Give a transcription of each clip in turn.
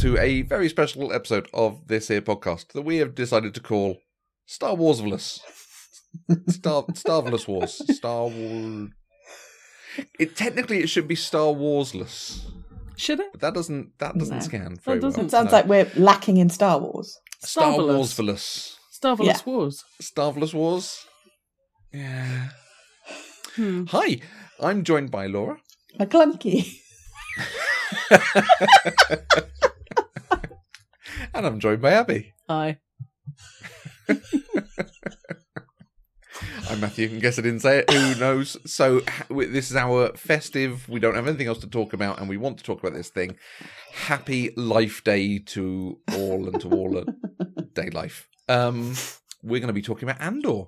to a very special episode of this here podcast that we have decided to call Star Warsvelous. Star Starvelous Wars. Star Wars. It technically it should be Star Warsless, Should it? but that doesn't that doesn't No. scan very doesn't. well. It sounds No. like we're lacking in Star Wars. Star Starvelous. Warsvelous. Starveless Yeah. Wars. Starvelous Wars. Yeah. Hmm. Hi, I'm joined by Laura. McClunky. And I'm joined by Abby. Hi. I'm Matthew. You can guess I didn't say it. Who knows? So this is our festive. We don't have anything else to talk about, and we want to talk about this thing. Happy Life Day to all and to all a day life. Um, we're going to be talking about Andor,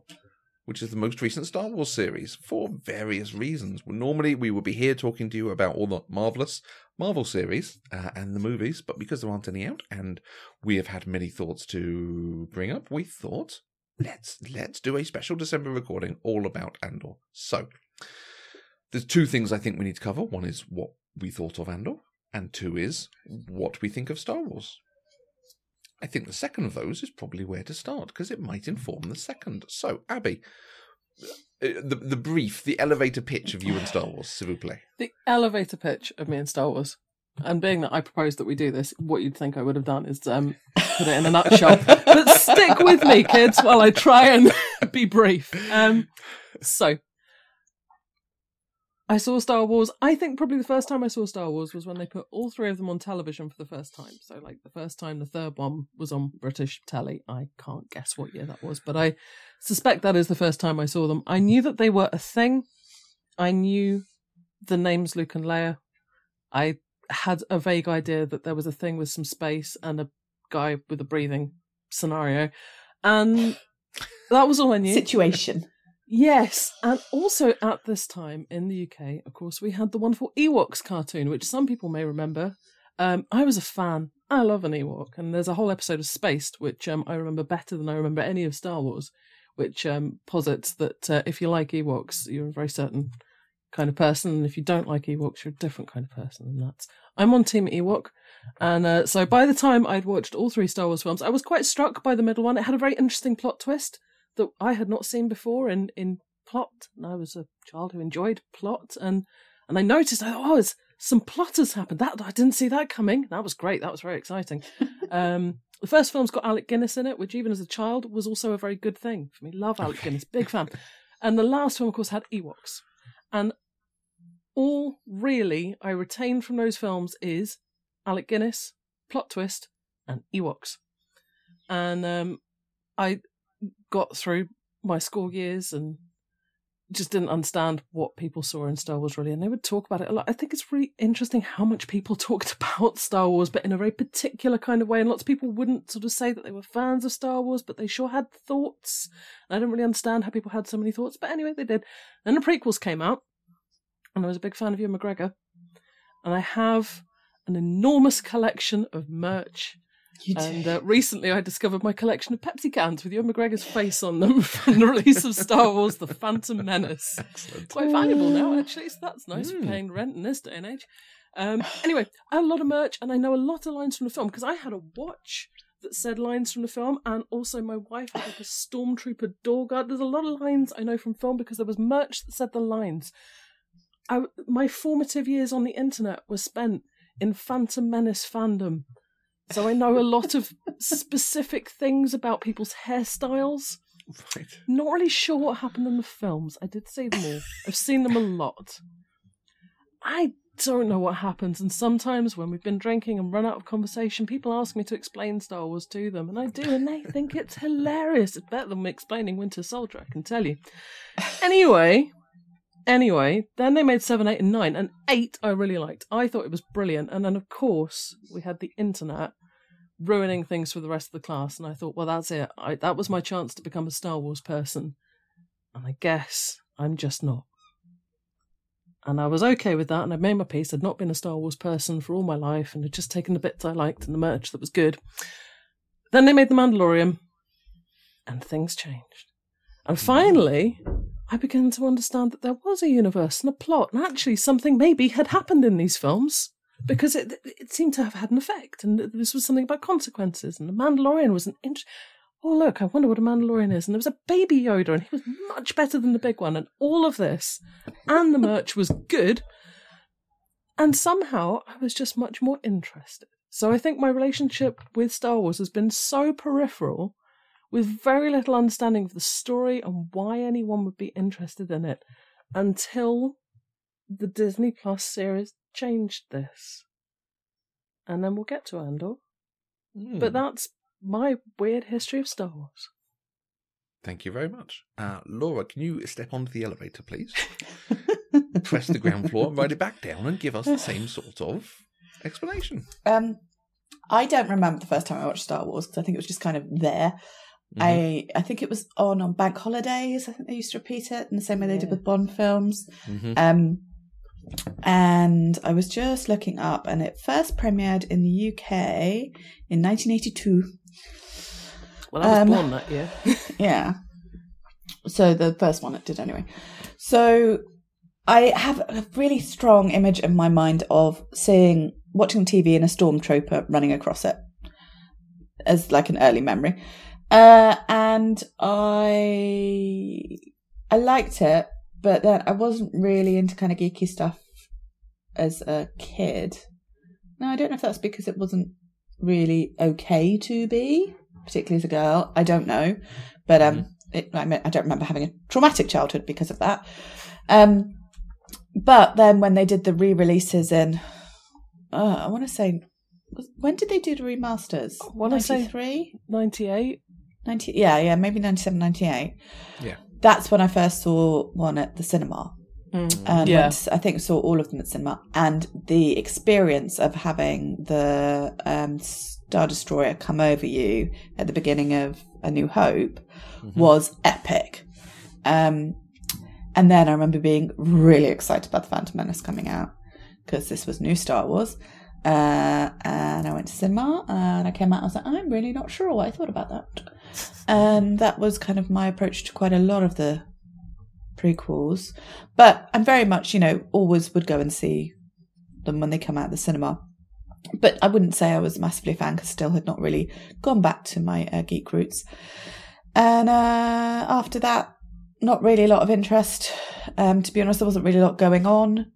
which is the most recent Star Wars series for various reasons. Normally, we would be here talking to you about all the marvelous Marvel series uh, and the movies, but because there aren't any out, and we have had many thoughts to bring up, we thought let's let's do a special December recording all about Andor. So there's two things I think we need to cover. One is what we thought of Andor, and two is what we think of Star Wars. I think the second of those is probably where to start because it might inform the second. So, Abby, the the brief, the elevator pitch of you and Star Wars, s'il vous plaît. The elevator pitch of me and Star Wars. And being that I proposed that we do this, what you'd think I would have done is um, put it in a nutshell. but stick with me, kids, while I try and be brief. Um, so, I saw Star Wars. I think probably the first time I saw Star Wars was when they put all three of them on television for the first time. So, like the first time the third one was on British telly. I can't guess what year that was, but I suspect that is the first time I saw them. I knew that they were a thing. I knew the names Luke and Leia. I had a vague idea that there was a thing with some space and a guy with a breathing scenario. And that was all I knew. Situation. Yes, and also at this time in the UK, of course, we had the wonderful Ewoks cartoon, which some people may remember. Um, I was a fan. I love an Ewok, and there's a whole episode of Spaced, which um, I remember better than I remember any of Star Wars, which um, posits that uh, if you like Ewoks, you're a very certain kind of person, and if you don't like Ewoks, you're a different kind of person, and that's I'm on Team Ewok. And uh, so by the time I'd watched all three Star Wars films, I was quite struck by the middle one. It had a very interesting plot twist that I had not seen before in, in plot. And I was a child who enjoyed plot, and and I noticed, I thought, oh, there's some plot has happened. That I didn't see that coming. That was great. That was very exciting. um, the first film's got Alec Guinness in it, which even as a child was also a very good thing for me. Love Alec Guinness, big fan. And the last film, of course, had Ewoks, and all really I retained from those films is Alec Guinness, plot twist, and Ewoks. And um, I got through my school years and just didn't understand what people saw in Star Wars really, and they would talk about it a lot. I think it's really interesting how much people talked about Star Wars, but in a very particular kind of way. And lots of people wouldn't sort of say that they were fans of Star Wars, but they sure had thoughts. And I didn't really understand how people had so many thoughts, but anyway, they did. Then the prequels came out, and I was a big fan of Ewan McGregor, and I have an enormous collection of merch. And uh, recently I discovered my collection of Pepsi cans with Ewan McGregor's face on them from the release of Star Wars The Phantom Menace. Quite valuable now, actually, so that's nice for Mm. paying rent in this day and age. Um, anyway, I have a lot of merch and I know a lot of lines from the film because I had a watch that said lines from the film, and also my wife had like a stormtrooper door guard. There's a lot of lines I know from film because there was merch that said the lines. I, my formative years on the internet were spent in Phantom Menace fandom. So I know a lot of specific things about people's hairstyles. Right. Not really sure what happened in the films. I did see them all. I've seen them a lot. I don't know what happens, and sometimes when we've been drinking and run out of conversation, people ask me to explain Star Wars to them, and I do, and they think it's hilarious. It's better than me explaining Winter Soldier, I can tell you. Anyway, anyway, then they made seven, eight, and nine, and eight I really liked. I thought it was brilliant, and then of course we had the internet ruining things for the rest of the class, and I thought, well, that's it. I, that was my chance to become a Star Wars person, and I guess I'm just not. And I was okay with that, and I'd made my peace. I'd not been a Star Wars person for all my life, and had just taken the bits I liked and the merch that was good. Then they made The Mandalorian, and things changed. And mm. finally, I began to understand that there was a universe and a plot, and actually something maybe had happened in these films because it it seemed to have had an effect, and this was something about consequences. And the Mandalorian was an int- oh look, I wonder what a Mandalorian is. And there was a baby Yoda, and he was much better than the big one. And all of this, and the merch was good. And somehow I was just much more interested. So I think my relationship with Star Wars has been so peripheral, with very little understanding of the story and why anyone would be interested in it, until the Disney Plus series changed this. And then we'll get to Andor. Hmm. But that's my weird history of Star Wars. Thank you very much. Uh, Laura, can you step onto the elevator, please? Press the ground floor and ride it back down and give us the same sort of explanation. Um, I don't remember the first time I watched Star Wars because I think it was just kind of there. Mm-hmm. I I think it was on on bank holidays. I think they used to repeat it in the same way they did with Bond films. Mhm. Um, and I was just looking up, and it first premiered in the UK in 1982. Well, I was Um, born that year. Yeah. So the first one it did anyway. So I have a really strong image in my mind of seeing watching TV and a stormtrooper running across it as like an early memory. Uh, and I I liked it, but then I wasn't really into kind of geeky stuff as a kid. No, I don't know if that's because it wasn't really okay to be, particularly as a girl. I don't know, but um, it, I, mean, I don't remember having a traumatic childhood because of that. Um, but then when they did the re-releases in, uh, I want to say, when did they do the remasters? wanna say- 93? 98. 90, yeah, yeah, maybe 97, 98. Yeah. That's when I first saw one at the cinema. Mm. And Yeah. went to- I think saw all of them at cinema. And the experience of having the um, Star Destroyer come over you at the beginning of A New Hope was epic. Um, and then I remember being really excited about the Phantom Menace coming out because this was new Star Wars. Uh, and I went to cinema and I came out. And I was like, I'm really not sure what I thought about that. And that was kind of my approach to quite a lot of the prequels. But I'm very much, you know, always would go and see them when they come out of the cinema. But I wouldn't say I was massively a fan because still had not really gone back to my uh, geek roots. And uh, after that, not really a lot of interest. Um, to be honest, there wasn't really a lot going on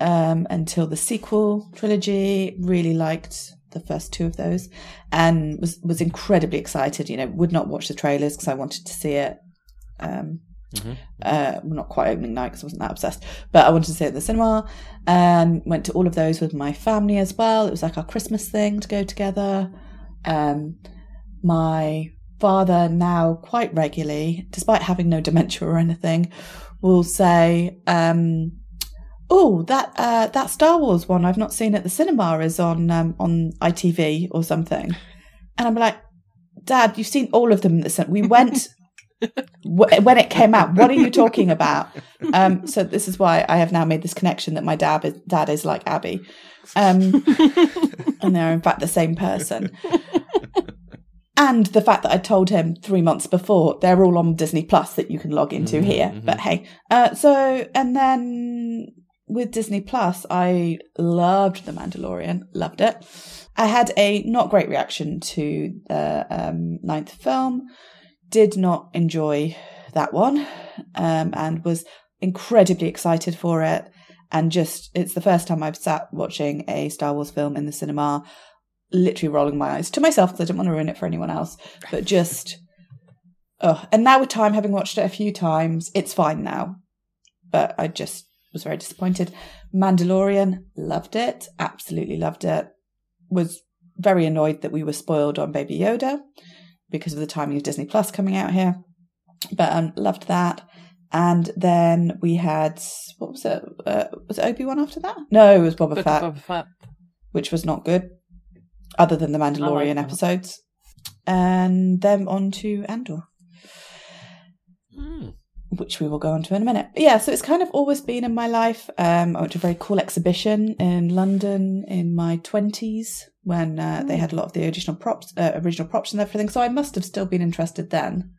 um, until the sequel trilogy. Really liked the first two of those, and was was incredibly excited. You know, would not watch the trailers because I wanted to see it. Um, uh, well, not quite opening night because I wasn't that obsessed, but I wanted to see it at the cinema, and went to all of those with my family as well. It was like our Christmas thing to go together. Um, my father now quite regularly, despite having no dementia or anything, will say, um, "Oh, that uh, that Star Wars one I've not seen at the cinema is on um, on ITV or something," and I'm like, "Dad, you've seen all of them at the cinema. We went." w- When it came out, what are you talking about? Um, so this is why I have now made this connection that my dad is dad is like Abby, um, and they're in fact the same person and the fact that I told him three months before they're all on Disney Plus that you can log into Mhm, here. mhm. But hey, uh, so and then with Disney Plus, I loved The Mandalorian, loved it. I had a not great reaction to the um, ninth film. Did not enjoy that one, um, and was incredibly excited for it. And just, it's the first time I've sat watching a Star Wars film in the cinema literally rolling my eyes to myself because I didn't want to ruin it for anyone else. But just, oh, and now with time, having watched it a few times, it's fine now. But I just was very disappointed. Mandalorian, loved it, absolutely loved it. Was very annoyed that we were spoiled on Baby Yoda because of the timing of Disney Plus coming out here. But um, loved that. And then we had what was it? Uh, was it Obi Wan after that? No, it was Boba Book Fett Boba Fett. which was not good, other than the Mandalorian that. episodes. And then on to Andor, Hmm. Which we will go on to in a minute. But yeah, so it's kind of always been in my life. Um, I went to a very cool exhibition in London in my twenties when uh, they had a lot of the original props, uh, original props and everything. So I must have still been interested then.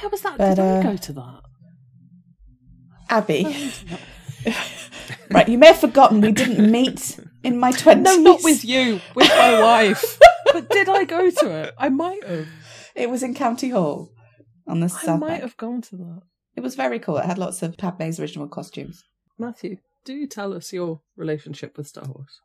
Where was that? But, Did I uh, go to that? Abby, right? You may have forgotten we didn't meet in my twenties. No, not with you, with my wife. but did I go to it? I might have. It was in County Hall on the I south. might bank. have gone to that. It was very cool. It had lots of Padme's original costumes. Matthew, do you tell us your relationship with Star Wars?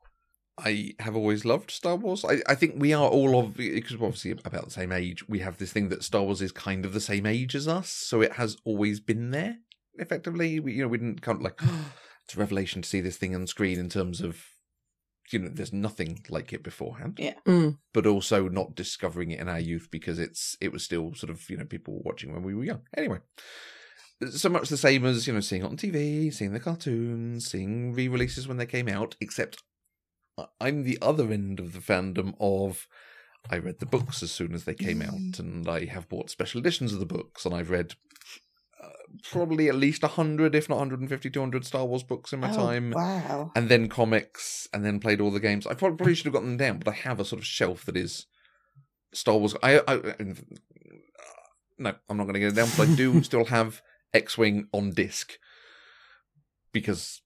I have always loved Star Wars. I, I think we are all of because we're obviously about the same age. We have this thing that Star Wars is kind of the same age as us, so it has always been there. Effectively, we, you know, we didn't kind of like it's a revelation to see this thing on screen in terms of you know, there's nothing like it beforehand. Yeah. Mm. but also not discovering it in our youth because it's it was still sort of you know people were watching when we were young. Anyway, so much the same as you know seeing it on TV, seeing the cartoons, seeing re-releases when they came out. Except I'm the other end of the fandom of I read the books as soon as they came out, and I have bought special editions of the books, and I've read. Uh, probably at least 100 if not 150 200 star wars books in my Oh, time Wow. and then comics, and then played all the games. I probably, probably should have gotten them down, but I have a sort of shelf that is Star Wars. I, I no, I'm not going to get it down, but I do still have X-wing on disc because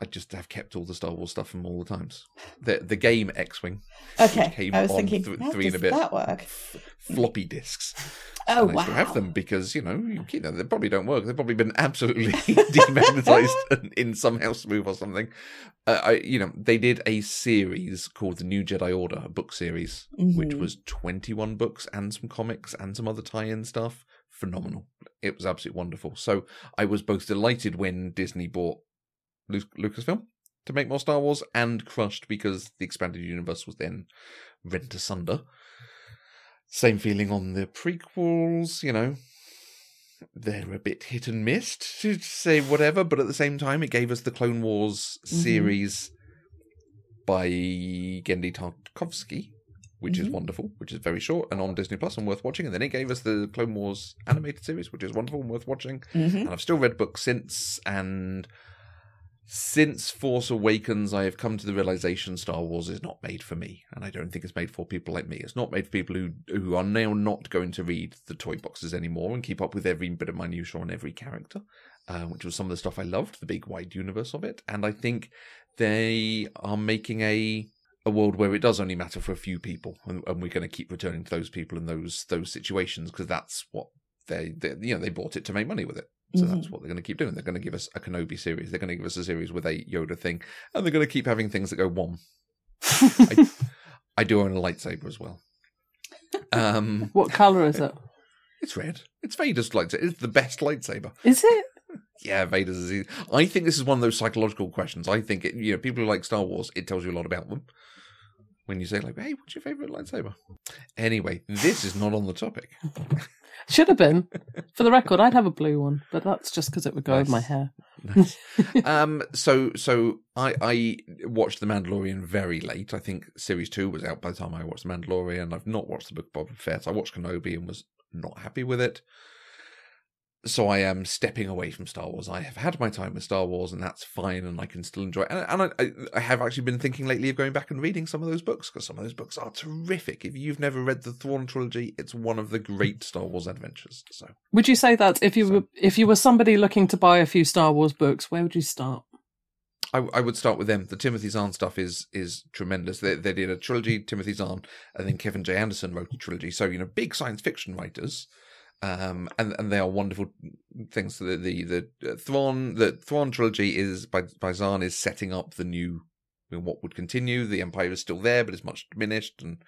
I just have kept all the Star Wars stuff from all the times. The the game X-wing Okay. came I was on thinking, th- how three and a bit. that work? f- floppy discs. Oh, and I still wow. have them because you know, you, you know, they probably don't work. They've probably been absolutely demagnetized in- in some house move or something. Uh, I, you know, they did a series called the New Jedi Order, a book series, which Mhm. was twenty-one books and some comics and some other tie-in stuff. Phenomenal! It was absolutely wonderful. So I was both delighted when Disney bought Lucasfilm to make more Star Wars, and crushed because the expanded universe was then rent asunder. Same feeling on the prequels, you know. They're a bit hit and miss, to say whatever, but at the same time, it gave us the Clone Wars Mhm. series by Genndy Tartakovsky, which is Mhm. wonderful, which is very short and on Disney Plus and worth watching. And then it gave us the Clone Wars animated series, which is wonderful and worth watching. Mhm. And I've still read books since, and since Force Awakens, I have come to the realization Star Wars is not made for me, and I don't think it's made for people like me. It's not made for people who who are now not going to read the toy boxes anymore and keep up with every bit of minutiae on every character, uh, which was some of the stuff I loved, the big wide universe of it. And I think they are making a a world where it does only matter for a few people, and, and we're going to keep returning to those people and those those situations because that's what they, they you know they bought it to make money with it. So Mhm. that's what they're going to keep doing. They're going to give us a Kenobi series. They're going to give us a series with a Yoda thing, and they're going to keep having things that go wom. I, I do own a lightsaber as well. Um, What colour is it? it's red. It's Vader's lightsaber. It's the best lightsaber. Is it? Yeah, Vader's. Is easy. I think this is one of those psychological questions. I think it, you know people who like Star Wars. It tells you a lot about them. When you say like, "Hey, what's your favorite lightsaber?" Anyway, this is not on the topic. Should have been. For the record, I'd have a blue one, but that's just because it would go with my hair. Nice. um, so so I I watched The Mandalorian very late. I think series two was out by the time I watched The Mandalorian. I've not watched the Book of Boba Fett. I watched Kenobi and was not happy with it. So I am stepping away from Star Wars. I have had my time with Star Wars, and that's fine, and I can still enjoy it. And, and I, I have actually been thinking lately of going back and reading some of those books because some of those books are terrific. If you've never read the Thrawn trilogy, it's one of the great Star Wars adventures. So Would you say that if you were if you were somebody looking to buy a few Star Wars books, where would you start? I, I would start with them. The Timothy Zahn stuff is is tremendous. They they did a trilogy, Timothy Zahn, and then Kevin J. Anderson wrote a trilogy. So you know, big science fiction writers, um, and and they are wonderful things. The the the uh, Thrawn the Thrawn trilogy is by by Zahn is setting up the new you know, what would continue. The Empire is still there, but it's much diminished, and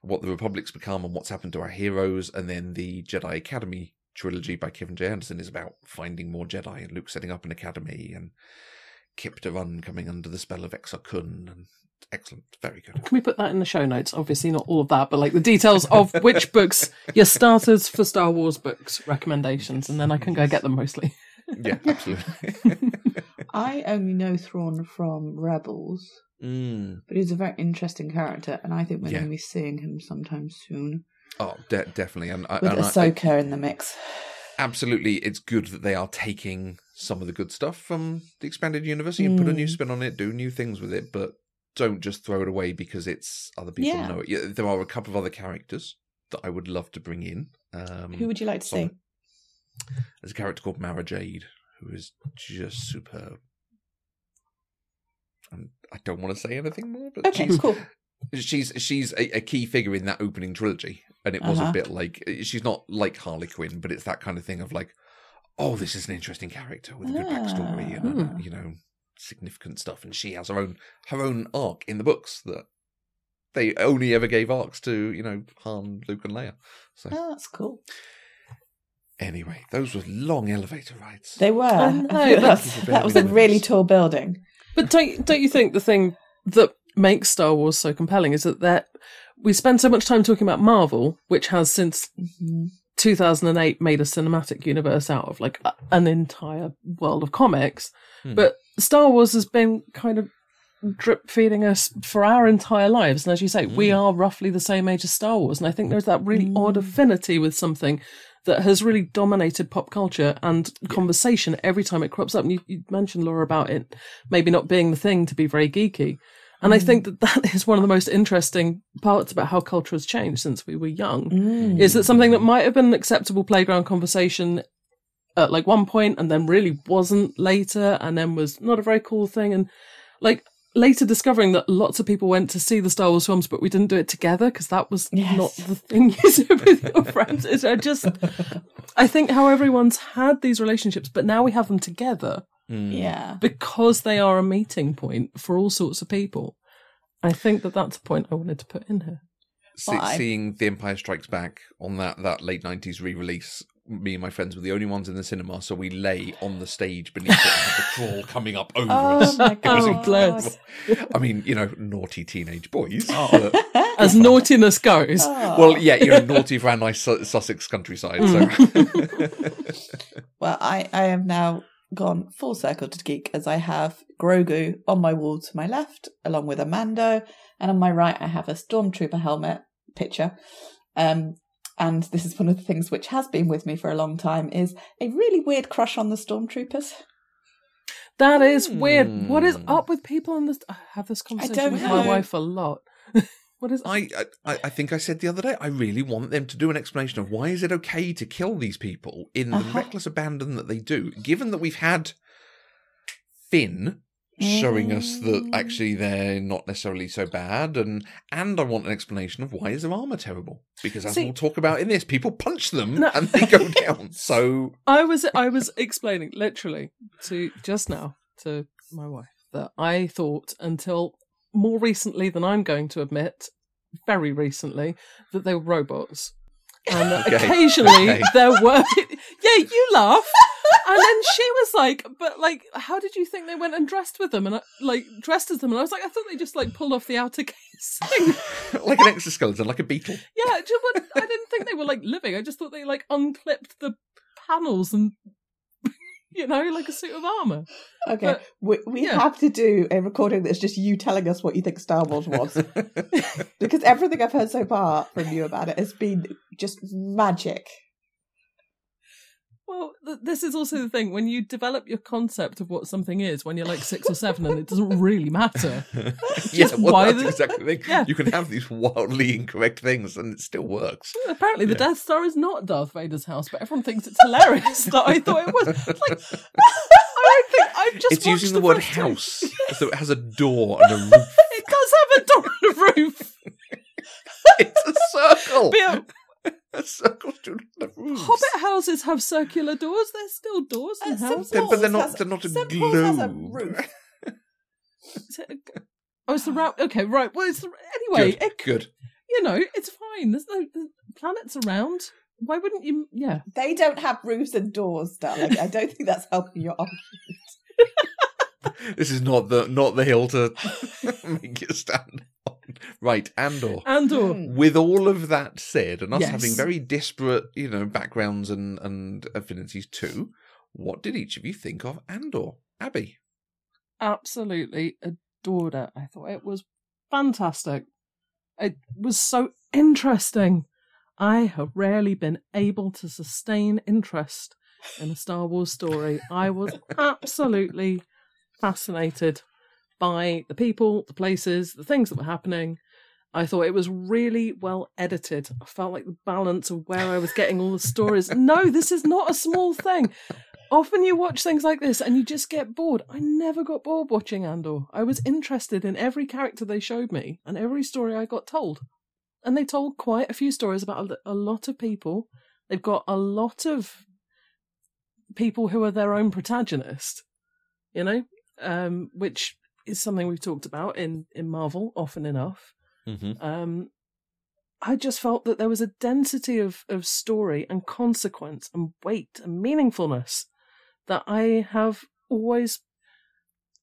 what the Republic's become, and what's happened to our heroes. And then the Jedi Academy trilogy by Kevin J. Anderson is about finding more Jedi and Luke setting up an academy and Kyp Durron coming under the spell of Exar Kun and excellent, very good. Can we put that in the show notes? Obviously, not all of that, but like the details of which books your starters for Star Wars books recommendations, and then I can go get them mostly. Yeah, absolutely. I only know Thrawn from Rebels, mm. but he's a very interesting character, and I think we're Yeah. going to be seeing him sometime soon Oh, de- definitely, and, I- with and I, I, Ahsoka in the mix. absolutely, it's good that they are taking some of the good stuff from the expanded universe and put a new Mm. spin on it, do new things with it, but don't just throw it away because it's other people Yeah. know it. There are a couple of other characters that I would love to bring in. Um, Who would you like to see? There's a character called Mara Jade who is just superb. and I don't want to say anything more, but Okay, she's cool. she's she's a, a key figure in that opening trilogy, and it was Uh-huh. a bit like she's not like Harley Quinn, but it's that kind of thing of like, oh, this is an interesting character with a good backstory Ah. and uh, you know significant stuff, and she has her own her own arc in the books that they only ever gave arcs to you know Han, Luke, and Leia. So Oh, that's cool. anyway, those were long elevator rides. They were. I I know, that's- that was a really tall building. But don't don't you think the thing that makes Star Wars so compelling is that that we spend so much time talking about Marvel, which has since Mm-hmm. 2008 made a cinematic universe out of like a, an entire world of comics, Hmm. but Star Wars has been kind of drip feeding us for our entire lives, and as you say, we mm. are roughly the same age as Star Wars, and I think there's that really mm. odd affinity with something that has really dominated pop culture and conversation every time it crops up. And you, you mentioned Laura about it maybe not being the thing to be very geeky. And I think mm. that that is one of the most interesting parts about how culture has changed since we were young. Mm. Is that something that might have been an acceptable playground conversation at like one point and then really wasn't later and then was not a very cool thing and like later discovering that lots of people went to see the Star Wars films but we didn't do it together because that was Yes. not the thing you did with your friends. It's I just I think how everyone's had these relationships but now we have them together Mm. Yeah. because they are a meeting point for all sorts of people. I think that that's a point I wanted to put in here. See, seeing The Empire Strikes Back on that, that late 90s re release, me and my friends were the only ones in the cinema, so we lay on the stage beneath it and had the crawl coming up over Oh us. my It was Oh, god. bless. I mean, you know, naughty teenage boys. Oh. but- As naughtiness goes, Oh. well, yeah, you know, naughty for our nice Su- Sussex countryside. So. Well, I, I have now gone full circle to geek as I have Grogu on my wall to my left, along with a Mando, and on my right I have a Stormtrooper helmet picture. Um, and this is one of the things which has been with me for a long time is a really weird crush on the Stormtroopers. that is weird. What is Hmm. up with people in this? I have this conversation don't with my wife a lot. what is? I, I I think I said the other day I really want them to do an explanation of why is it okay to kill these people in the Uh-huh. reckless abandon that they do, given that we've had Finn showing us that Mm. actually they're not necessarily so bad, and and I want an explanation of why is their armor terrible because as See- we'll talk about in this, people punch them No. and they go down. So I was I was explaining literally to just now to my wife that I thought until more recently than I'm going to admit, very recently, that they were robots. And Okay, occasionally okay. there were Yeah, you laugh. And then she was like, "But like, how did you think they went and dressed with them and like dressed as them?" And I was like, "I thought they just like pulled off the outer casing." like an exoskeleton, like a beetle. Yeah, just, but I didn't think they were like living. I just thought they like unclipped the panels and you know, like a suit of armor. Okay, But- we, we yeah. have to do a recording that's just you telling us what you think Star Wars was. because everything I've heard so far from you about it has been just magic. Well, th- this is also the thing when you develop your concept of what something is when you're like six or seven, and it doesn't really matter. yeah, well, why that's the- exactly the thing. Yeah. You can have these wildly incorrect things and it still works. Apparently, the Death Star is not Darth Vader's house, but everyone thinks it's hilarious that I thought it was. Like, I don't think I've just it's using the, word house, so it has a door and a roof. It does have a door and a roof. it's a circle. circle shouldn't have roofs. Hobbit houses have circular doors. There's still doors in Uh, St. houses. They're- but they're not- they're not a St. Paul's has a globe. roof. Is it a- Oh, it's the route. Okay, right. Well, it's the, anyway. Good, It, good. you know, it's fine. There's no the planets around. Why wouldn't you? Yeah. They don't have roofs and doors, darling. I don't think that's helping your argument. This is not the not the hill to make it stand on. Right, Andor. Andor. Mm. With all of that said, and us Yes. having very disparate, you know, backgrounds and and affinities too, what did each of you think of Andor, Abby? absolutely adored it. I thought it was fantastic. It was so interesting. I have rarely been able to sustain interest in a Star Wars story. I was absolutely fascinated by the people, the places, the things that were happening. I thought it was really well edited. I felt like the balance of where I was getting all the stories. No, this is not a small thing. Often you watch things like this and you just get bored. I never got bored watching Andor. I was interested in every character they showed me and every story I got told. And they told quite a few stories about a, a lot of people. They've got a lot of people who are their own protagonist, you know, um, which is something we've talked about in, in Marvel often enough. Mm-hmm. Um, I just felt that there was a density of, of story and consequence and weight and meaningfulness that I have always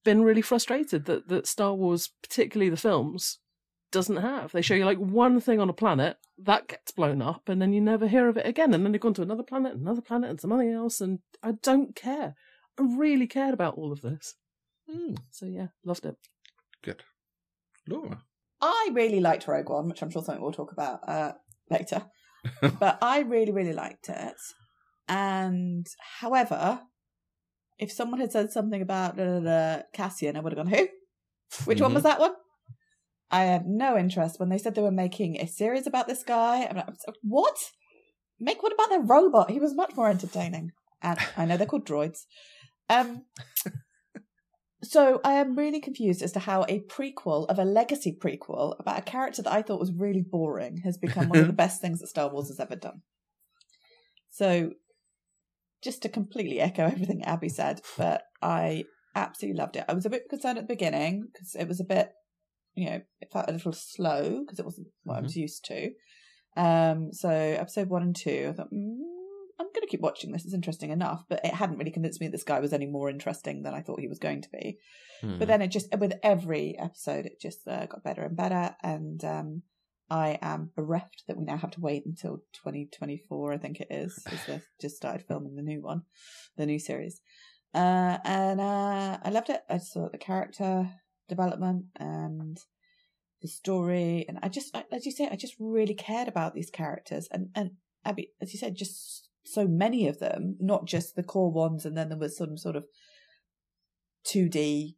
been really frustrated that, that Star Wars, particularly the films, doesn't have. They show you like one thing on a planet that gets blown up, and then you never hear of it again. And then they've gone to another planet, another planet, and something else. And I don't care. I really cared about all of this. Mm, So yeah, loved it. good. Laura. I really liked Rogue One, which I'm sure something we'll talk about uh, later. but I really, really liked it. And however, if someone had said something about da, da, da, Cassian, I would have gone, who? Which one was that one? I had no interest when they said they were making a series about this guy. I'm like, what? Make one about their robot. He was much more entertaining. And I know they're called droids. Um, so I am really confused as to how a prequel of a legacy prequel about a character that I thought was really boring has become one of the best things that Star Wars has ever done. So, just to completely echo everything Abby said, but I absolutely loved it. I was a bit concerned at the beginning because it was a bit, you know, it felt a little slow because it wasn't what I was used to. Um, so episode one and two, I thought, mm, I'm going to keep watching this. It's interesting enough, but it hadn't really convinced me that this guy was any more interesting than I thought he was going to be. Hmm. But then it just, with every episode, it just uh, got better and better. And um, I am bereft that we now have to wait until 2024, I think it is, as they've just started filming the new one, the new series. Uh, and uh, I loved it. I saw the character development and the story, and I just, as you say, I just really cared about these characters. And and Abby, as you said, just so many of them, not just the core ones, and then there was some sort of 2D,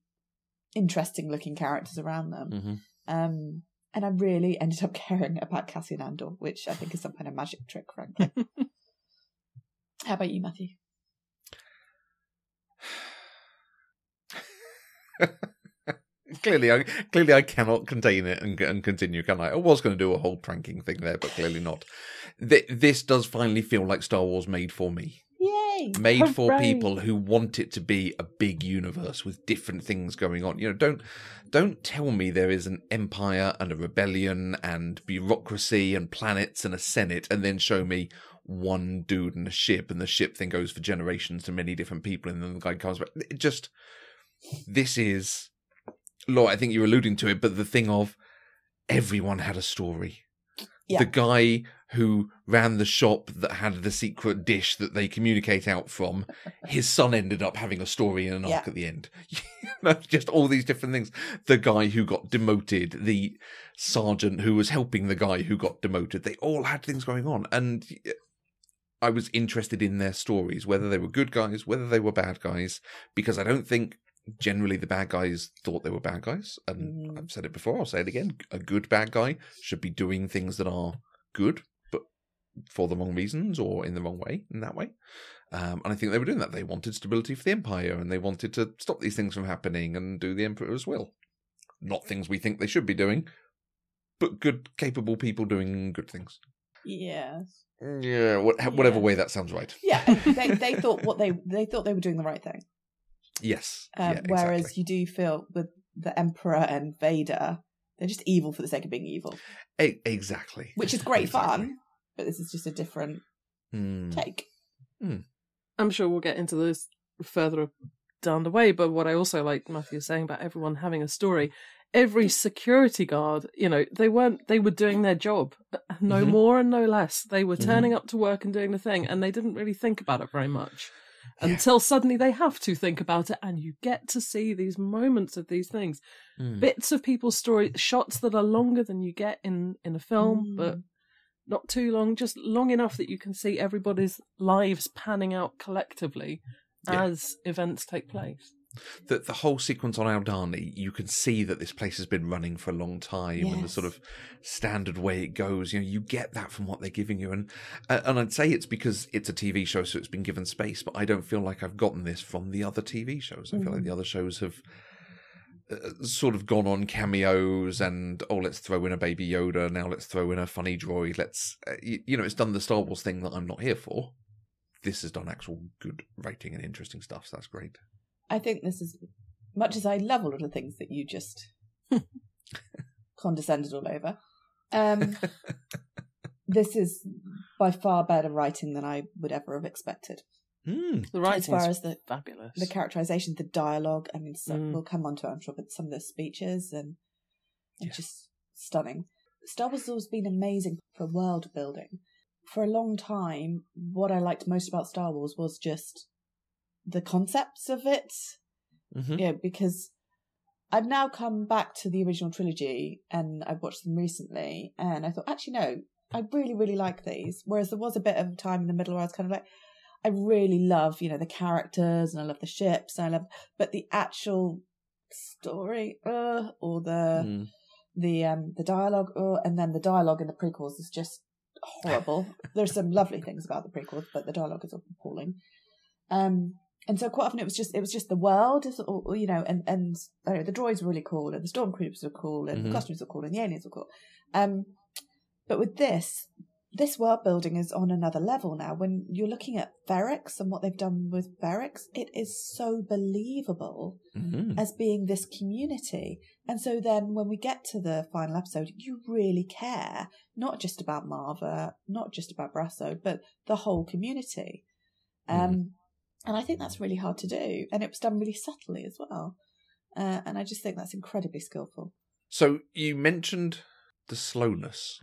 interesting looking characters around them. Mhm. Um, and I really ended up caring about Cassian Andor, which I think is some kind of magic trick, frankly. How about you, Matthew? clearly, I clearly I cannot contain it and, and continue. Can I? I was going to do a whole pranking thing there, but clearly not. Th- this does finally feel like Star Wars made for me. Yay! made for people who want it to be a big universe with different things going on. You know, don't don't tell me there is an empire and a rebellion and bureaucracy and planets and a senate, and then show me one dude and a ship, and the ship thing goes for generations to many different people, and then the guy comes back. It just this is, Laura. I think you're alluding to it, but the thing of everyone had a story Yeah. the guy who ran the shop that had the secret dish that they communicate out from, his son ended up having a story and an arc Yeah. at the end. Just all these different things. The guy who got demoted, the sergeant who was helping the guy who got demoted, they all had things going on. And I was interested in their stories, whether they were good guys, whether they were bad guys, because I don't think generally the bad guys thought they were bad guys. And Mhm. I've said it before, I'll say it again. A good bad guy should be doing things that are good, for the wrong reasons or in the wrong way, in that way. Um, and I think they were doing that. They wanted stability for the Empire and they wanted to stop these things from happening and do the Emperor's will. Not things we think they should be doing, but good, capable people doing good things. Yes. Yeah, what, whatever Yeah. way that sounds right. Yeah, they they thought what they they thought they were doing the right thing. Yes. Um, yeah, whereas exactly. you do feel with the Emperor and Vader, they're just evil for the sake of being evil, E- exactly. which is great Exactly. fun. But this is just a different Hmm. take. I'm sure we'll get into this further down the way. But what I also like Matthew was saying about everyone having a story, every security guard, you know, they weren't, they were doing their job, no Mhm. more and no less. They were Mhm. turning up to work and doing the thing, and they didn't really think about it very much. Until suddenly they have to think about it, and you get to see these moments of these things, Hmm. bits of people's story, shots that are longer than you get in in a film, Mm. but not too long, just long enough that you can see everybody's lives panning out collectively Yeah. as events take place. The the whole sequence on Aldhani, you can see that this place has been running for a long time, and the sort of standard way it goes. You know, you get that from what they're giving you, and uh, and I'd say it's because it's a TV show, so it's been given space. But I don't feel like I've gotten this from the other TV shows. I feel like the other shows have. Uh, sort of gone on cameos and oh let's throw in a baby Yoda now let's throw in a funny droid let's uh, you, you know it's done the Star Wars thing that I'm not here for this has done actual good writing and interesting stuff so that's great I think this is much as I love all of the things that you just condescended all over. Um, this is by far better writing than I would ever have expected. Mm. The As far as the fabulous. the characterization, the dialogue. I mean, so, Mm. we'll come on to it, I'm sure, but some of the speeches and, and Yeah. just stunning. Star Wars has always been amazing for world building. For a long time, what I liked most about Star Wars was just the concepts of it. Mhm. Yeah, because I've now come back to the original trilogy and I've watched them recently, and I thought, actually, no, I really, really like these. Whereas there was a bit of time in the middle where I was kind of like, I really love, you know, the characters and I love the ships and I love, but the actual story, uh, or the Mm. the um the dialogue, uh, and then the dialogue in the prequels is just horrible. There's some lovely things about the prequels, but the dialogue is appalling. Um, and so quite often it was just it was just the world, is- or, you know, and and I don't know, the droids were really cool, and the stormtroopers were cool, and Mhm. the costumes were cool, and the aliens were cool. Um, but with this, this world building is on another level now. When you're looking at Ferrix and what they've done with Ferrix, it is so believable Mhm. as being this community. And so then when we get to the final episode, you really care, not just about Maarva, not just about Brasso, but the whole community. Um, And I think that's really hard to do. And it was done really subtly as well. Uh, and I just think that's incredibly skillful. so you mentioned the slowness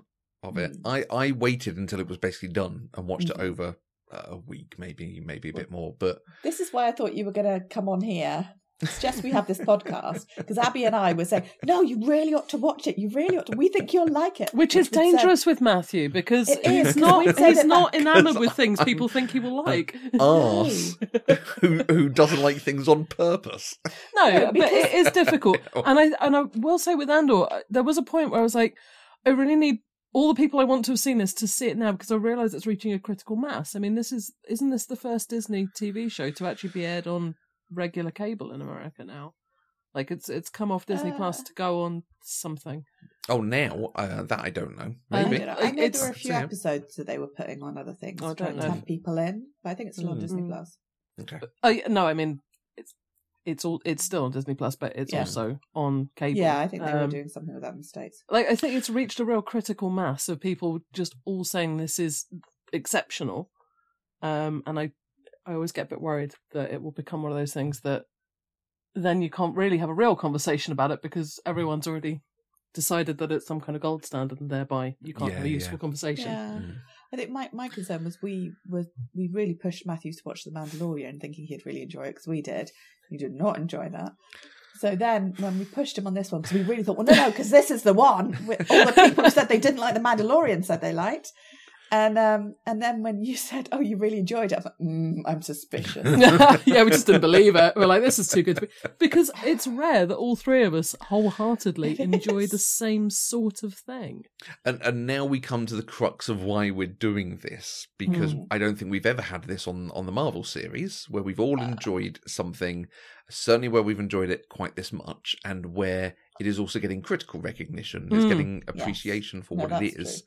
of it Mm. I I waited until it was basically done and watched Mhm. it over uh, a week maybe maybe a bit more but This is why I thought you were going to come on here. Suggest we have this podcast because Abby and I were saying, "No, you really ought to watch it. You really ought to. We think you'll like it." Which is we'd said- dangerous with Matthew because It is, he's 'cause not he's not enamored with things I'm- people think he will like. arse who who doesn't like things on purpose No, No, but it is difficult. and I and I will say with Andor, uh, there was a point where I was like, I really need all the people I want to have seen this to see it now because I realise it's reaching a critical mass. I mean, this is isn't this the first Disney TV show to actually be aired on regular cable in America now? Like it's it's come off Disney Plus Uh. to go on something. oh now uh, that I don't know maybe don't know. I know It's- there were a few yeah. episodes that they were putting on other things, Oh, I don't trying to know. have people in. But I think it's still on Mm. Disney Mm. Plus. okay Oh yeah, no, I mean it's it's all it's still on Disney Plus, but it's Yeah. also on cable. Yeah, I think they were Um, doing something with that in the states. like I think it's reached a real critical mass of people just all saying this is exceptional. Um, and I I always get a bit worried that it will become one of those things that then you can't really have a real conversation about it because everyone's already decided that it's some kind of gold standard and thereby you can't Yeah, have a useful yeah. conversation. Yeah, Mm. I think my my concern was we were we really pushed Matthew to watch The Mandalorian, thinking he'd really enjoy it because we did. He did not enjoy that. So then, when we pushed him on this one, because we really thought, well, no, no, because this is the one. All the people who said they didn't like The Mandalorian said they liked. And um, and then when you said, "Oh, you really enjoyed it," I was like, mm, "I'm suspicious." yeah, we just didn't believe it. We're like, this is too good to be because it's rare that all three of us wholeheartedly It enjoy is. the same sort of thing. And and now we come to the crux of why we're doing this because Mm. I don't think we've ever had this on on the Marvel series where we've all Uh. enjoyed something certainly where we've enjoyed it quite this much and where it is also getting critical recognition it's Mm. getting appreciation for No, what it is. that's is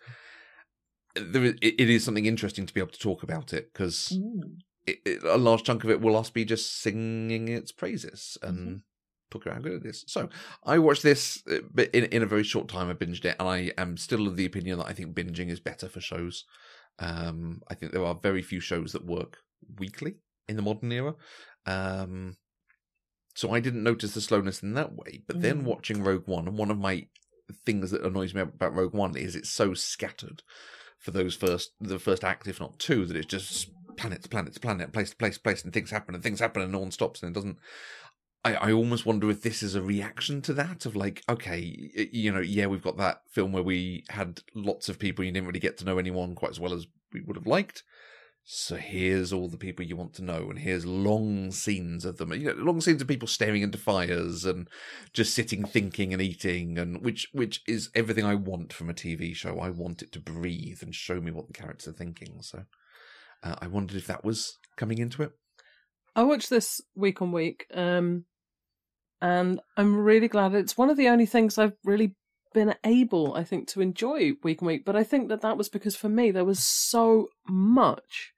there is, it, is something interesting to be able to talk about it because Mm. a large chunk of it will us be just singing its praises and Mm-hmm. about how good it is. So I watched this, uh, but in in a very short time, I binged it, and I am still of the opinion that I think binging is better for shows. Um, I think there are very few shows that work weekly in the modern era. Um, so I didn't notice the slowness in that way. But then Mm. watching Rogue One, and one of my things that annoys me about Rogue One is it's so scattered for those first the first act, if not two, that it's just planets, planets, planet, place to place, place, and things happen and things happen and no one stops and it doesn't. I, I almost wonder if this is a reaction to that of like, okay, you know, yeah, we've got that film where we had lots of people, you didn't really get to know anyone quite as well as we would have liked. So here's all the people you want to know, and here's long scenes of them. You know, long scenes of people staring into fires and just sitting, thinking, and eating, and which which is everything I want from a TV show. I want it to breathe and show me what the characters are thinking. So uh, I wondered if that was coming into it. I watched this week on week, um, and I'm really glad. It's one of the only things I've really been able, I think, to enjoy week on week. But I think that that was because for me there was so much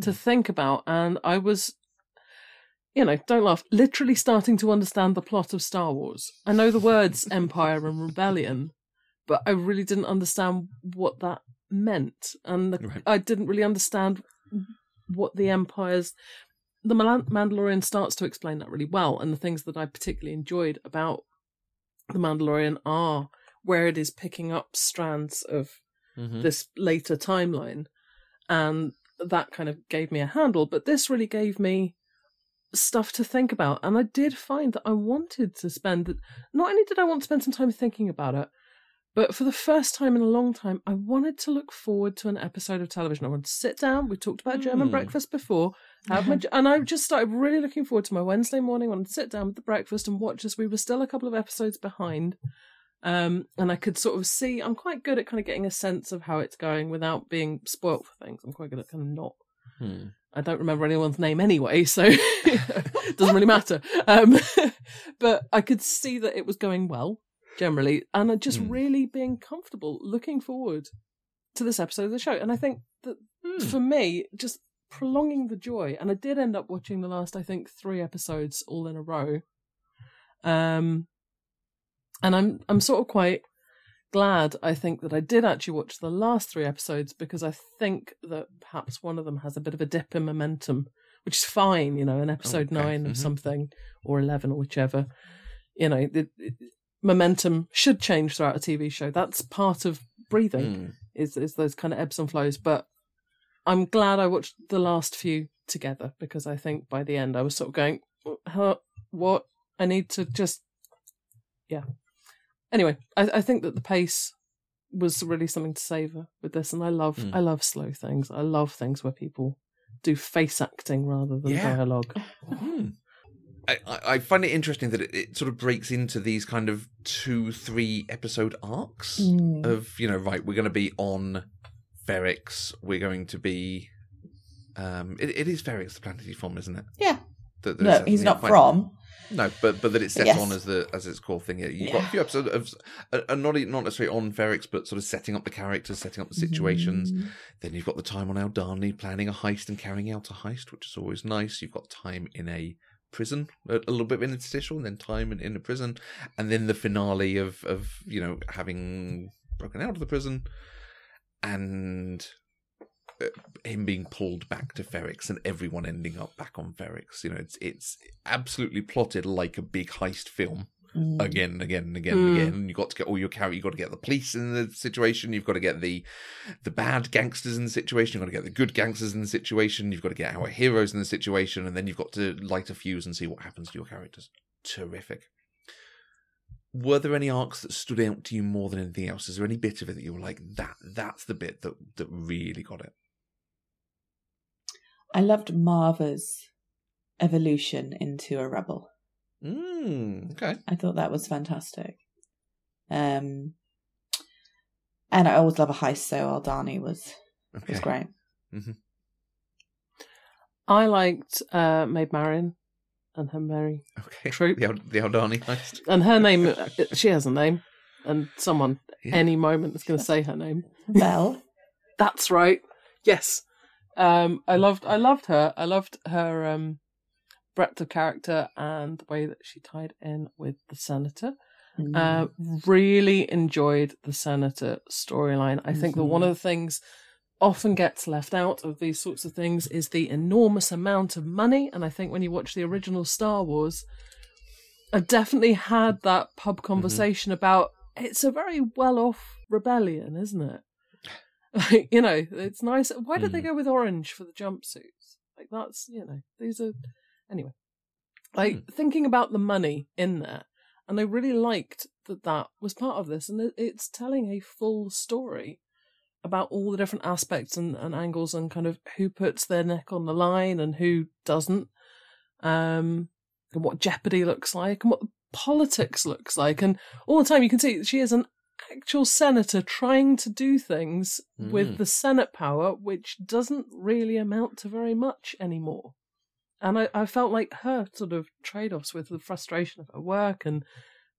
to think about, and I was. You know, don't laugh. Literally starting to understand the plot of Star Wars. I know the words Empire and Rebellion, but I really didn't understand what that meant, and the, Right. I didn't really understand what the Empire's the Mandalorian starts to explain that really well, and the things that I particularly enjoyed about the Mandalorian are where it is picking up strands of Mhm. this later timeline, and that kind of gave me a handle. But this really gave me stuff to think about, and I did find that I wanted to spend. Not only did I want to spend some time thinking about it, but for the first time in a long time, I wanted to look forward to an episode of television. I wanted to sit down. We talked about German Hmm. breakfast before. Have my, and I just started really looking forward to my Wednesday morning. I wanted to sit down with the breakfast and watch as we were still a couple of episodes behind. Um, and I could sort of see, I'm quite good at kind of getting a sense of how it's going without being spoilt for things. I'm quite good at kind of not Hmm. I don't remember anyone's name anyway, so it doesn't really matter. Um, but I could see that it was going well generally, and I just Hmm. really being comfortable looking forward to this episode of the show. And I think that Hmm. for me, just prolonging the joy, and I did end up watching the last, I think, three episodes all in a row. Um, and I'm I'm sort of quite glad I think that I did actually watch the last three episodes because I think that perhaps one of them has a bit of a dip in momentum, which is fine, you know, in episode Okay, nine of mhm. something or eleven or whichever. You know, the, it- momentum should change throughout a TV show. That's part of breathing Hmm. is is those kind of ebbs and flows. But I'm glad I watched the last few together because I think by the end I was sort of going, what? I need to just, yeah. Anyway, I, I think that the pace was really something to savor with this, and I love Mm. I love slow things. I love things where people do face acting rather than Yeah. dialogue. Hmm. I, I find it interesting that it, it sort of breaks into these kind of two, three episode arcs Mm. of you know, right, we're going to be on Ferrix, we're going to be. Um, it, it is Ferrix, the planet he's from, isn't it? Yeah. That No, he's not fine. from. No, but but that it's set Yes. on as the as its core thing. Yeah, you've got a few episodes of uh, uh, not not necessarily on Ferrix, but sort of setting up the characters, setting up the situations. Mm. Then you've got the time on Aldhani planning a heist and carrying out a heist, which is always nice. You've got time in a prison, a, a little bit of an interstitial, and then time in, in a prison, and then the finale of of you know having broken out of the prison and him being pulled back to Ferrix and everyone ending up back on Ferrix. You know, it's it's absolutely plotted like a big heist film Mm. again and again and again and Mm. again. And you've got to get all your character. You've got to get the police in the situation. You've got to get the the bad gangsters in the situation. You've got to get the good gangsters in the situation. You've got to get our heroes in the situation, and then you've got to light a fuse and see what happens to your characters. Terrific. Were there any arcs that stood out to you more than anything else? Is there any bit of it that you were like, that that's the bit that that really got it? I loved Maarva's evolution into a rebel. Mm, okay. I thought that was fantastic. Um, and I always love a heist, so Aldhani was Okay. was great. I liked uh, Maid Marian and her merry Okay. True. The, Ald- the Aldhani heist. and her name. uh, she has a name, and someone Yeah. any moment is going to say her name. Vel, That's right. Yes. Um, I loved I loved her. I loved her um, breadth of character and the way that she tied in with the senator. Mm. Uh, really enjoyed the senator storyline. I think that one Mhm. of the things often gets left out of these sorts of things is the enormous amount of money. And I think when you watch the original Star Wars, I've definitely had that pub conversation about it's a very well off rebellion, isn't it? Like, you know, it's nice. Why did they Mm. go with orange for the jumpsuits? Like that's you know, these are anyway. Like thinking about the money in there, and I really liked that that was part of this, and it's telling a full story about all the different aspects and, and angles and kind of who puts their neck on the line and who doesn't, um, and what jeopardy looks like and what politics looks like. And all the time you can see she is an actual senator trying to do things mm. with the Senate power, which doesn't really amount to very much anymore. And I, I felt like her sort of trade offs with the frustration of her work and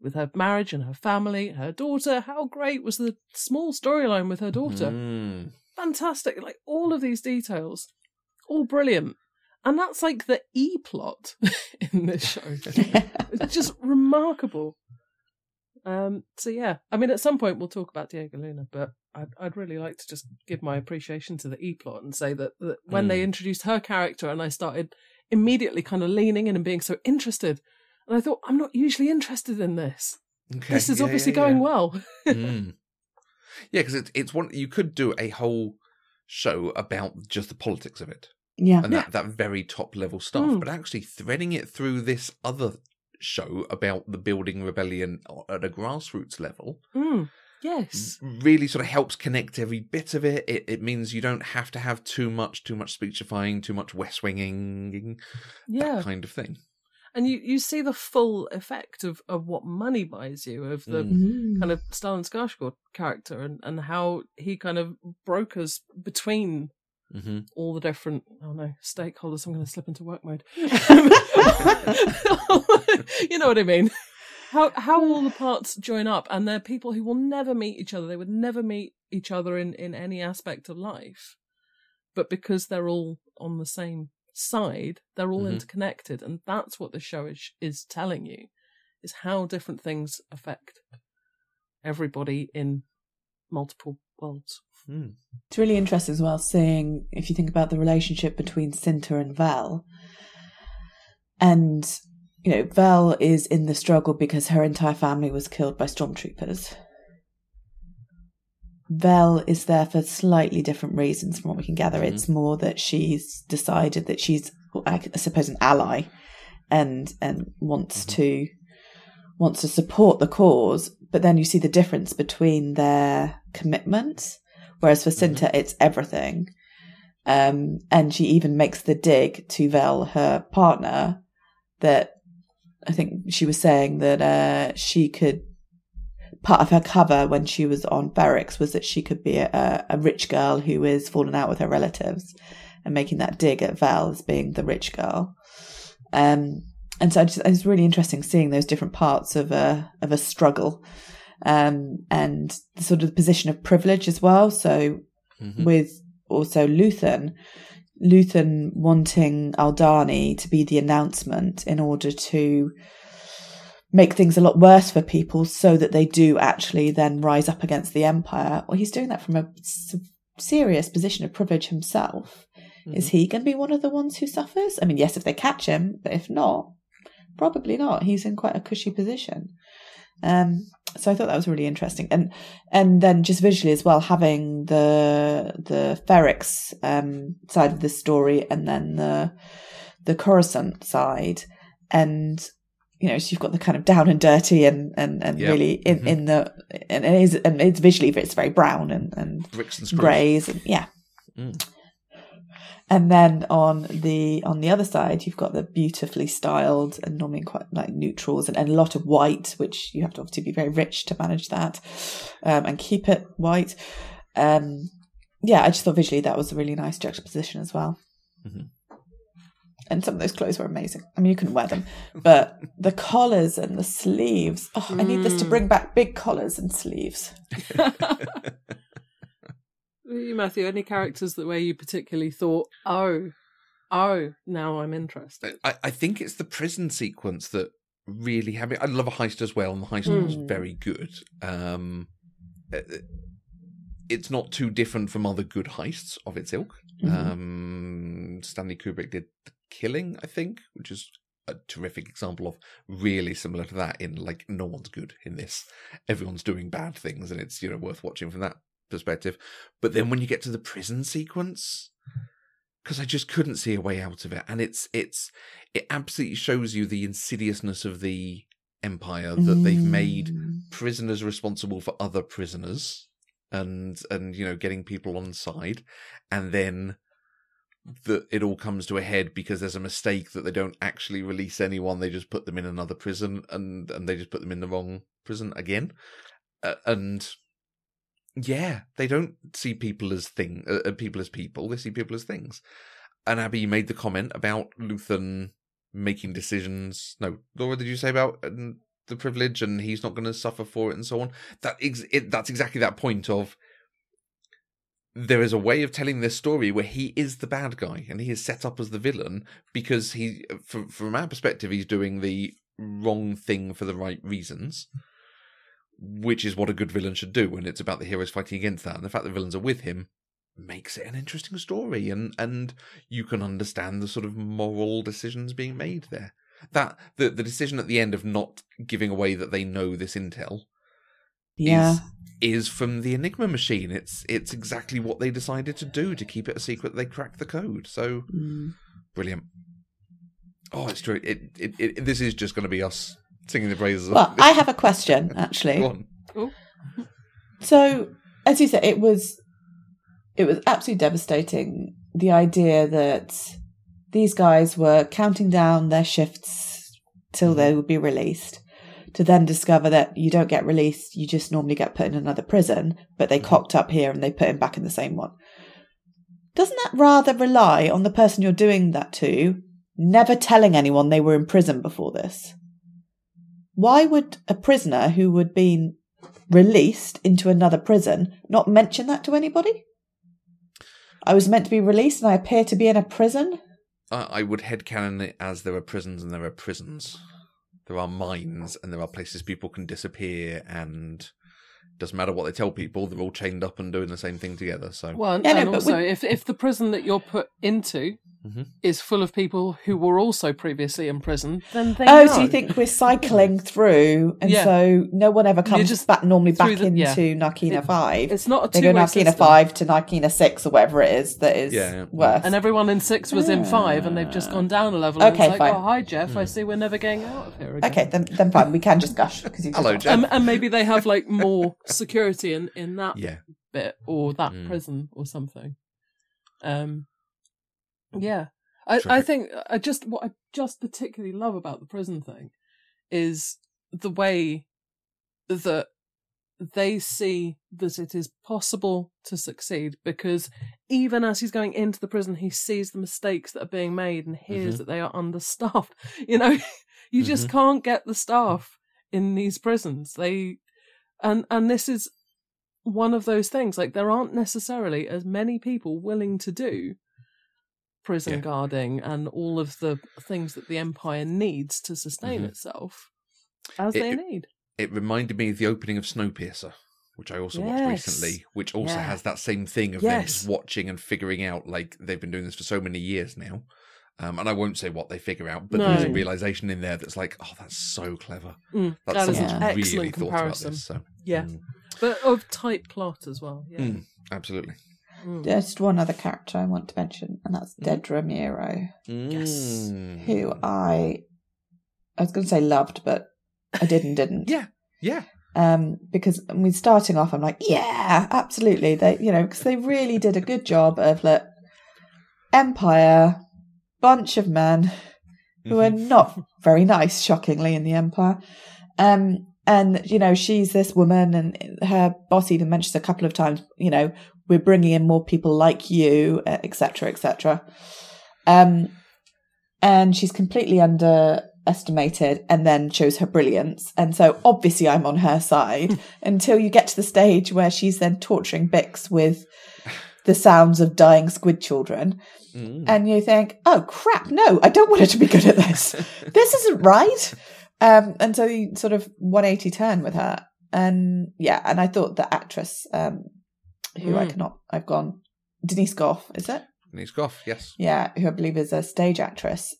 with her marriage and her family, her daughter. How great was the small storyline with her daughter? Mm. Fantastic. Like all of these details, all brilliant. And that's like the E plot in this show. it's just remarkable. Um, so yeah, I mean, at some point we'll talk about Diego Luna, but I'd, I'd really like to just give my appreciation to the E plot and say that, that when mm. they introduced her character and I started immediately kind of leaning in and being so interested, and I thought, I'm not usually interested in this. Okay. This is yeah, obviously yeah, going well. mm. Yeah, because it's it's one you could do a whole show about just the politics of it. Yeah, and that that very top level stuff, mm. but actually threading it through this other show about the building rebellion at a grassroots level. Mm. Yes. Really sort of helps connect every bit of it. It it means you don't have to have too much, too much speechifying, too much west winging, yeah. that kind of thing and you, you see the full effect of, of what money buys you of the mm. kind of Stellan Skarsgård character and, and how he kind of brokers between mm-hmm. all the different oh no stakeholders. I'm going to slip into work mode. you know what I mean? How how all the parts join up, and they're people who will never meet each other. They would never meet each other in in any aspect of life, but because they're all on the same side, they're all mm-hmm. interconnected, and that's what the show is is telling you, is how different things affect everybody in multiple worlds. Mm. It's really interesting as well seeing if you think about the relationship between Cinta and Vel, and you know Vel is in the struggle because her entire family was killed by stormtroopers. Vel is there for slightly different reasons from what we can gather. Mm-hmm. It's more that she's decided that she's, I suppose, an ally, and and wants mm-hmm. to wants to support the cause. But then you see the difference between their commitments. Whereas for Cinta, mm-hmm. it's everything. Um, and she even makes the dig to Vel, her partner, that I think she was saying that uh, she could part of her cover when she was on barracks was that she could be a, a rich girl who is falling out with her relatives and making that dig at Vel as being the rich girl. Um, and so just, it's really interesting seeing those different parts of a of a struggle, um, and the sort of the position of privilege as well. So mm-hmm. with also Luthen, Luthen wanting Aldhani to be the announcement in order to make things a lot worse for people so that they do actually then rise up against the empire. Well, he's doing that from a serious position of privilege himself. Mm-hmm. Is he going to be one of the ones who suffers? I mean, yes, if they catch him, but if not, probably not. He's in quite a cushy position. Um, so I thought that was really interesting, and and then just visually as well, having the the Ferrix um, side of the story, and then the the Coruscant side, and you know, so you've got the kind of down and dirty and and, and yep. really in, mm-hmm. in the and it is and it's visually it's very brown and and bricks and greys and yeah. Mm. And then on the on the other side, you've got the beautifully styled and normally quite like neutrals and, and a lot of white, which you have to obviously be very rich to manage that um, and keep it white. Um, yeah, I just thought visually that was a really nice juxtaposition as well. Mm-hmm and some of those clothes were amazing. I mean, you couldn't wear them, but the collars and the sleeves. Oh, mm. I need this to bring back big collars and sleeves. you, Matthew, any characters that where you particularly thought, oh, oh, now I'm interested? I, I think it's the prison sequence that really had me. I love a heist as well, and the heist mm. was very good. Um, uh, it's not too different from other good heists of its ilk. Mm-hmm. Um, Stanley Kubrick did the Killing, I think, which is a terrific example of really similar to that in like no one's good in this. Everyone's doing bad things and it's, you know, worth watching from that perspective. But then when you get to the prison sequence, because I just couldn't see a way out of it. And it's it's it absolutely shows you the insidiousness of the empire that mm. they've made mm. prisoners responsible for other prisoners and and you know getting people on side, and then that it all comes to a head because there's a mistake that they don't actually release anyone. They just put them in another prison, and and they just put them in the wrong prison again, uh, and yeah, they don't see people as thing, uh, people as people. They see people as things. And Abby made the comment about Luthen making decisions. No, Laura, did you say about um, the privilege and he's not going to suffer for it and so on? That ex- it, that's exactly that point of there is a way of telling this story where he is the bad guy and he is set up as the villain because he, from, from our perspective, he's doing the wrong thing for the right reasons which is what a good villain should do when it's about the heroes fighting against that. And the fact that the villains are with him makes it an interesting story, and and you can understand the sort of moral decisions being made there. That the the decision at the end of not giving away that they know this intel, yeah, is, is from the Enigma machine. It's it's exactly what they decided to do to keep it a secret. They cracked the code. So mm. brilliant. Oh, it's true. It, it, it this is just going to be us singing the praises. Well, I have a question actually. So, as you said, it was it was absolutely devastating. The idea that these guys were counting down their shifts till mm-hmm. they would be released, to then discover that you don't get released, you just normally get put in another prison, but they mm-hmm. cocked up here and they put him back in the same one. Doesn't that rather rely on the person you're doing that to never telling anyone they were in prison before this? Why would a prisoner who had been released into another prison not mention that to anybody? I was meant to be released and I appear to be in a prison? I would headcanon it as there are prisons and there are prisons. There are mines and there are places people can disappear and doesn't matter what they tell people, they're all chained up and doing the same thing together. So Well yeah, and no, also we... if if the prison that you're put into mm-hmm. is full of people who were also previously in prison, then they Oh, know. so you think we're cycling through, and yeah. so no one ever comes just back normally back the, into yeah. Narkina it, Five. It's not a they go Narkina system. Five to Narkina Six or whatever it is that is yeah, worse. And everyone in Six was in Five, and they've just gone down a level. Okay, like, fine. Oh, hi Jeff, mm. I see we're never getting out of here again. Okay, then then fine. We can just gush because hello Jeff. And, and, maybe they have like more security in in that yeah. bit or that mm. prison or something. Um, yeah, I, I think I just what I just particularly love about the prison thing is the way that they see that it is possible to succeed because even as he's going into the prison, he sees the mistakes that are being made and hears mm-hmm. that they are understaffed. You know, you mm-hmm. just can't get the staff in these prisons. They and and this is one of those things. Like there aren't necessarily as many people willing to do prison yeah. guarding and all of the things that the empire needs to sustain mm-hmm. itself as it, they need. It reminded me of the opening of Snowpiercer, which I also yes. watched recently, which also yeah. has that same thing of yes. them just watching and figuring out like they've been doing this for so many years now. Um, and I won't say what they figure out, but no. there's a realization in there that's like, oh, that's so clever. Mm, that's that someone's really thought about this. So, yeah, mm. but of tight plot as well. Yeah, mm, absolutely. Mm. Just one other character I want to mention, and that's mm. Dedra Meero. Yes. Who I I was going to say loved, but I didn't, didn't. yeah, yeah. Um, because I mean, starting off, I'm like, yeah, absolutely. They, you know, because they really did a good job of like Empire, bunch of men who are mm-hmm. not very nice, shockingly, in the Empire. Um, and you know, she's this woman, and her boss even mentions a couple of times, you know, we're bringing in more people like you, etc., etc. Um, and she's completely underestimated and then shows her brilliance. And so obviously I'm on her side until you get to the stage where she's then torturing Bix with the sounds of dying squid children. Mm. And you think, oh crap, no, I don't want her to be good at this. this isn't right. Um, and so you sort of 180 turn with her. And yeah, and I thought the actress, um, who mm. I cannot, I've gone, Denise Gough, is it? Denise Gough, yes. Yeah, who I believe is a stage actress.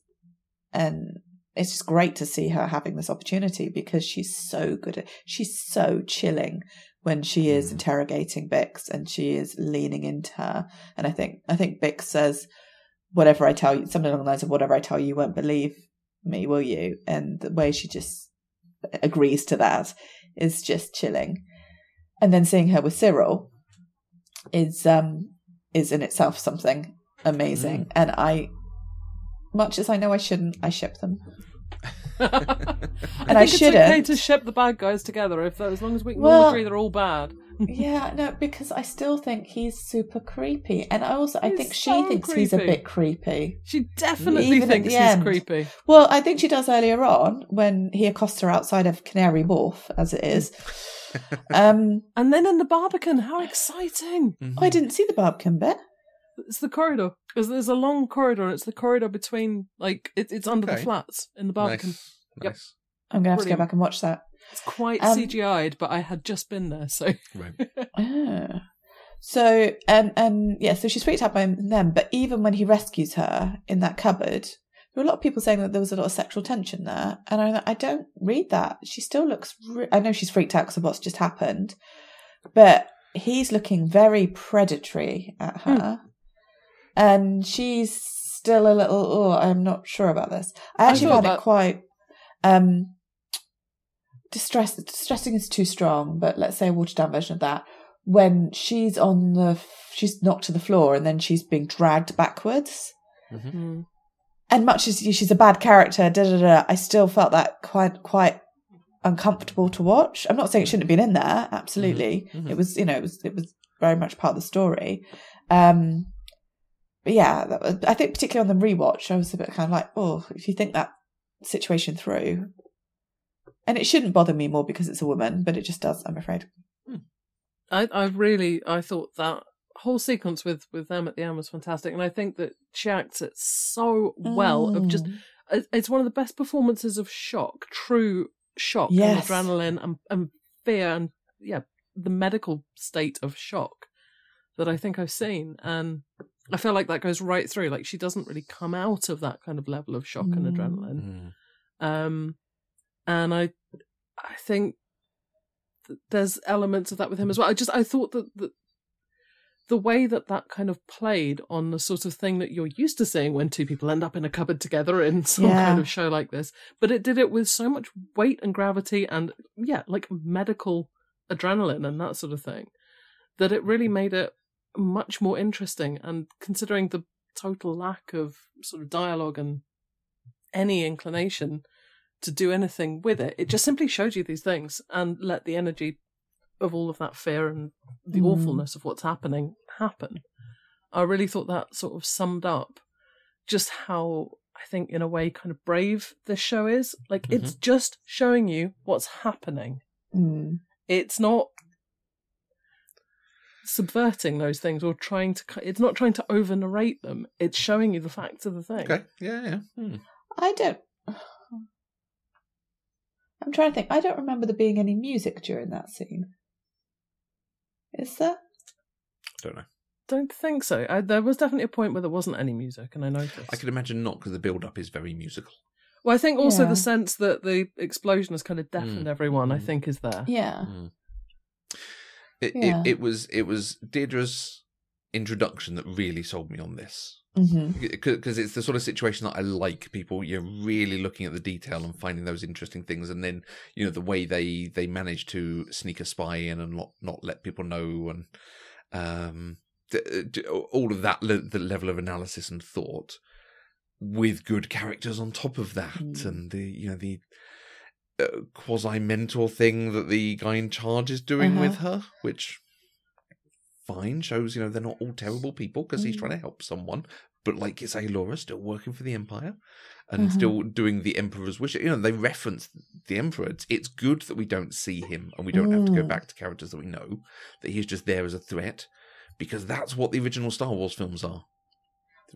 And it's just great to see her having this opportunity because she's so good at, she's so chilling when she is mm. interrogating Bix and she is leaning into her. And I think, I think Bix says, whatever I tell you, something along the lines of whatever I tell you, you won't believe me, will you? And the way she just agrees to that is just chilling. And then seeing her with Syril is um is in itself something amazing, Mm. and I, much as I know I shouldn't, I ship them. I And I think it's okay shouldn't. to ship the bad guys together if as long as we can Well- all agree they're all bad. Yeah, no, because I still think he's super creepy, and I also I He's think she so thinks he's a bit creepy. She definitely Even thinks he's end. creepy. Well, I think she does earlier on when he accosts her outside of Canary Wharf, as it is. um, And then in the Barbican, how exciting! Mm-hmm. I didn't see the Barbican bit. It's the corridor because there's a long corridor. and It's the corridor between like it, it's under the flats in the Barbican. Nice. Yep. Nice. I'm gonna have to go back and watch that. It's quite Um, CGI'd, but I had just been there, so Right. Ah. So and and yeah, so she's freaked out by them. But even when he rescues her in that cupboard, there were a lot of people saying that there was a lot of sexual tension there, and I I don't read that. She still looks. Re- I know she's freaked out because of what's just happened, but he's looking very predatory at her, and she's still a little. Oh, I'm not sure about this. I I actually thought found that- it quite. Um, distress distressing is too strong, but let's say a watered down version of that. When she's on the, she's knocked to the floor and then she's being dragged backwards. Mm. And much as she's a bad character, da da da, I still felt that quite quite uncomfortable to watch. I'm not saying it shouldn't have been in there. Absolutely, Mhm. it was. You know, it was it was very much part of the story. Um, but yeah, that was, I think particularly on the rewatch, I was a bit kind of like, oh, if you think that situation through, and it shouldn't bother me more because it's a woman, but it just does. I'm afraid. I I really I thought that whole sequence with with them at the end was fantastic, and I think that she acts it so well. Of just Mm. it's one of the best performances of shock, true shock Yes. and adrenaline and, and fear and yeah, the medical state of shock that I think I've seen. And I feel like that goes right through. Like she doesn't really come out of that kind of level of shock and Mm. adrenaline. Mm. Um, and I, I think th- there's elements of that with him as well. I just I thought that the, the way that that kind of played on the sort of thing that you're used to seeing when two people end up in a cupboard together in some Yeah. kind of show like this, but it did it with so much weight and gravity and yeah, like medical adrenaline and that sort of thing, that it really made it much more interesting. And considering the total lack of sort of dialogue and any inclination to do anything with it. It just simply showed you these things and let the energy of all of that fear and the Mm. awfulness of what's happening happen. I really thought that sort of summed up just how I think, in a way, kind of brave this show is. Like, it's just showing you what's happening. Mm. It's not subverting those things or trying to. It's not trying to over narrate them. It's showing you the facts of the thing. Okay. Yeah, yeah. Hmm. I don't. I'm trying to think. I don't remember there being any music during that scene. Is there? I don't know. Don't think so. I, there was definitely a point where there wasn't any music, and I noticed. I could imagine not because the build up is very musical. Well, I think also Yeah. the sense that the explosion has kind of deafened Mm. everyone. I Mm. think is there. Yeah. Mm. It, Yeah. it it was it was Dedra's introduction that really sold me on this because it's the sort of situation that I like. People you're really looking at the detail and finding those interesting things, and then you know the way they they manage to sneak a spy in and not not let people know, and um, d- all of that le- the level of analysis and thought with good characters on top of that, Mm. and the you know the uh, quasi mentor thing that the guy in charge is doing Uh-huh. with her, which fine shows you know they're not all terrible people because he's Mm. trying to help someone but like you say laura still working for the empire and Mhm. still doing the emperor's wish you know they reference the emperor it's, it's good that we don't see him and we don't have to go Mm. back to characters that we know that he's just there as a threat because that's what the original star wars films are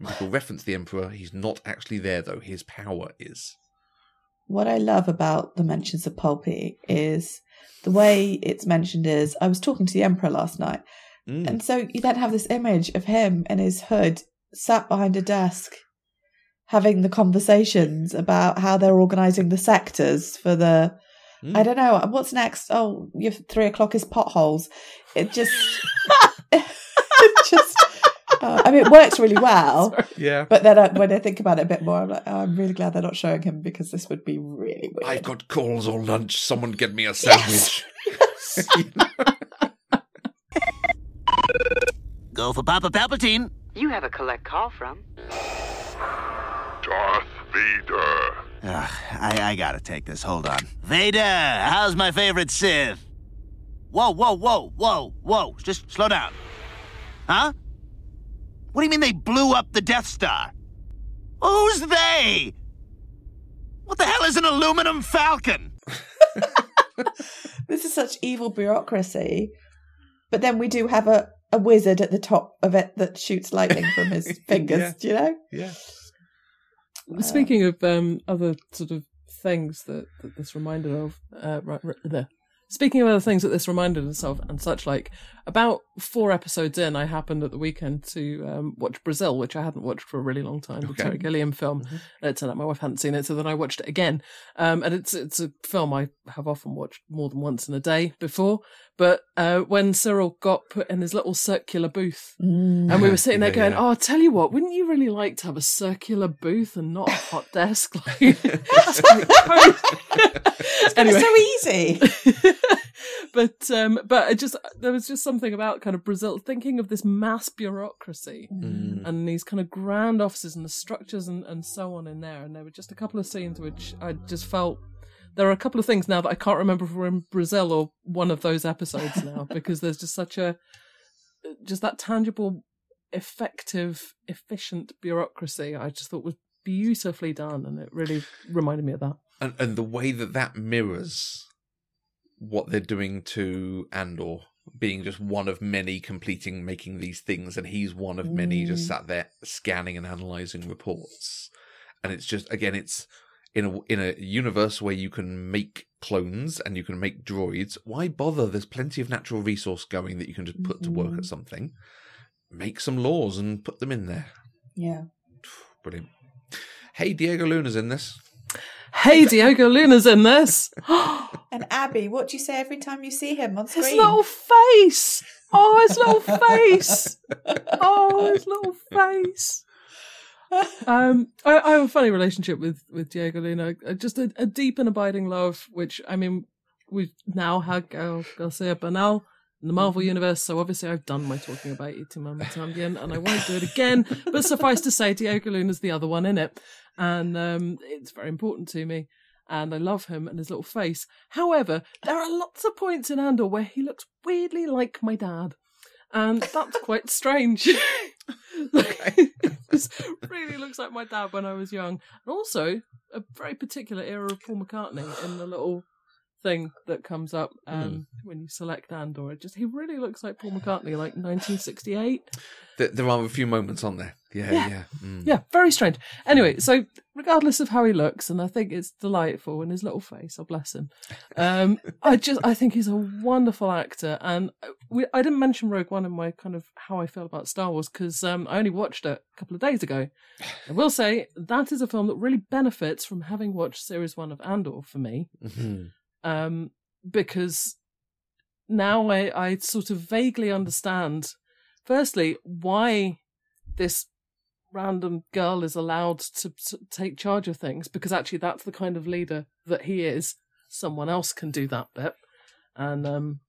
people reference the emperor he's not actually there though his power is What I love about the mentions of Palpy is the way it's mentioned is I was talking to the Emperor last night, Mm. and so you then have this image of him in his hood, sat behind a desk, having the conversations about how they're organising the sectors for the. Mm. I don't know what's next. Oh, your three o'clock is potholes. It just, it just. Uh, I mean, it works really well. Sorry. yeah But then I, when I think about it a bit more, I'm like, oh, I'm really glad they're not showing him because this would be really weird. i've got calls all lunch someone get me a sandwich Yes. Go for Papa Palpatine. You have a collect call from. Darth Vader. Ugh, I, I gotta take this. Hold on. Vader, how's my favorite Sith? Whoa, whoa, whoa, whoa, whoa. Just slow down. Huh? What do you mean they blew up the Death Star? Who's they? What the hell is an aluminum falcon? this is such evil bureaucracy. But then we do have a, a wizard at the top of it that shoots lightning from his fingers, Yeah. do you know? Yeah. Speaking of um, other sort of things that, that this reminded of, uh, right, right there. Speaking of other things that this reminded us of and such like, about four episodes in, I happened at the weekend to um, watch Brazil, which I hadn't watched for a really long time, the Okay. Terry Gilliam film. And It turned out my wife hadn't seen it, so then I watched it again. Um, and it's it's a film I have often watched more than once in a day before. But uh, when Syril got put in his little circular booth, and we were sitting there Yeah, going, yeah. "Oh, I'll tell you what, wouldn't you really like to have a circular booth and not a hot desk?" Like, it's anyway, so easy. but um, but it just there was just something about kind of Brazil thinking of this mass bureaucracy Mm. and these kind of grand offices and the structures and, and so on in there. And there were just a couple of scenes which I just felt there are a couple of things now that I can't remember if we're in Brazil or one of those episodes now because there's just such a just that tangible, effective, efficient bureaucracy. I just thought was beautifully done, and it really reminded me of that. and and the way that that mirrors what they're doing to Andor, being just one of many completing making these things, and he's one of many just mm. sat there scanning and analyzing reports, and it's just again, it's in a in a universe where you can make clones and you can make droids. Why bother? There's plenty of natural resource going that you can just put to work at mm-hmm. something. Make some laws and put them in there. yeah. Brilliant. Hey, Diego Luna's in this. Hey, Diego Luna's in this. And Abby, what do you say every time you see him on screen? His little face. Oh, his little face. Oh, his little face. Um, I, I have a funny relationship with with Diego Luna. Uh, Just a, a deep and abiding love, which I mean, we've now had Gael Garcia Bernal in the Marvel universe. So obviously, I've done my talking about Y Tu Mamá También, and I won't do it again. But suffice to say, Diego Luna's the other one in it, and um, it's very important to me. And I love him and his little face. However, there are lots of points in Andor where he looks weirdly like my dad. And that's quite strange. Like, really looks like my dad when I was young. And also, a very particular era of Paul McCartney in the little thing that comes up um, when you select Andor. Just He really looks like Paul McCartney, like 1968. There, are a few moments on there. Yeah, Yeah. yeah. Mm. Yeah, very strange. Anyway, so regardless of how he looks, and I think it's delightful, and his little face, oh bless him. Um, I just, I think he's a wonderful actor, and we, I didn't mention Rogue One in my kind of how I feel about Star Wars because um, I only watched it a couple of days ago. I will say that is a film that really benefits from having watched Series One of Andor for me, Mhm. um, because now I, I sort of vaguely understand, firstly, why this random girl is allowed to, to take charge of things, because actually that's the kind of leader that he is. Someone else can do that bit, and um,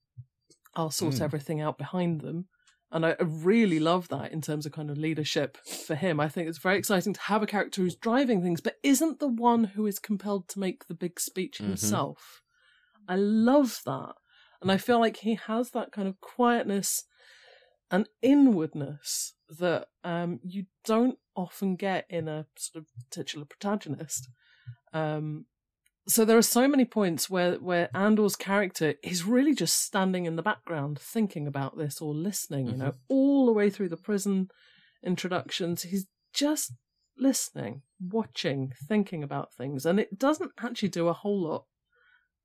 I'll sort Mm. everything out behind them. And I really love that in terms of kind of leadership for him. I think it's very exciting to have a character who's driving things, but isn't the one who is compelled to make the big speech Mhm. himself. I love that. And I feel like he has that kind of quietness and inwardness that um, you don't often get in a sort of titular protagonist. Um, so there are so many points where where Andor's character is really just standing in the background thinking about this or listening, you know, all the way through the prison introductions. He's just listening, watching, thinking about things, and it doesn't actually do a whole lot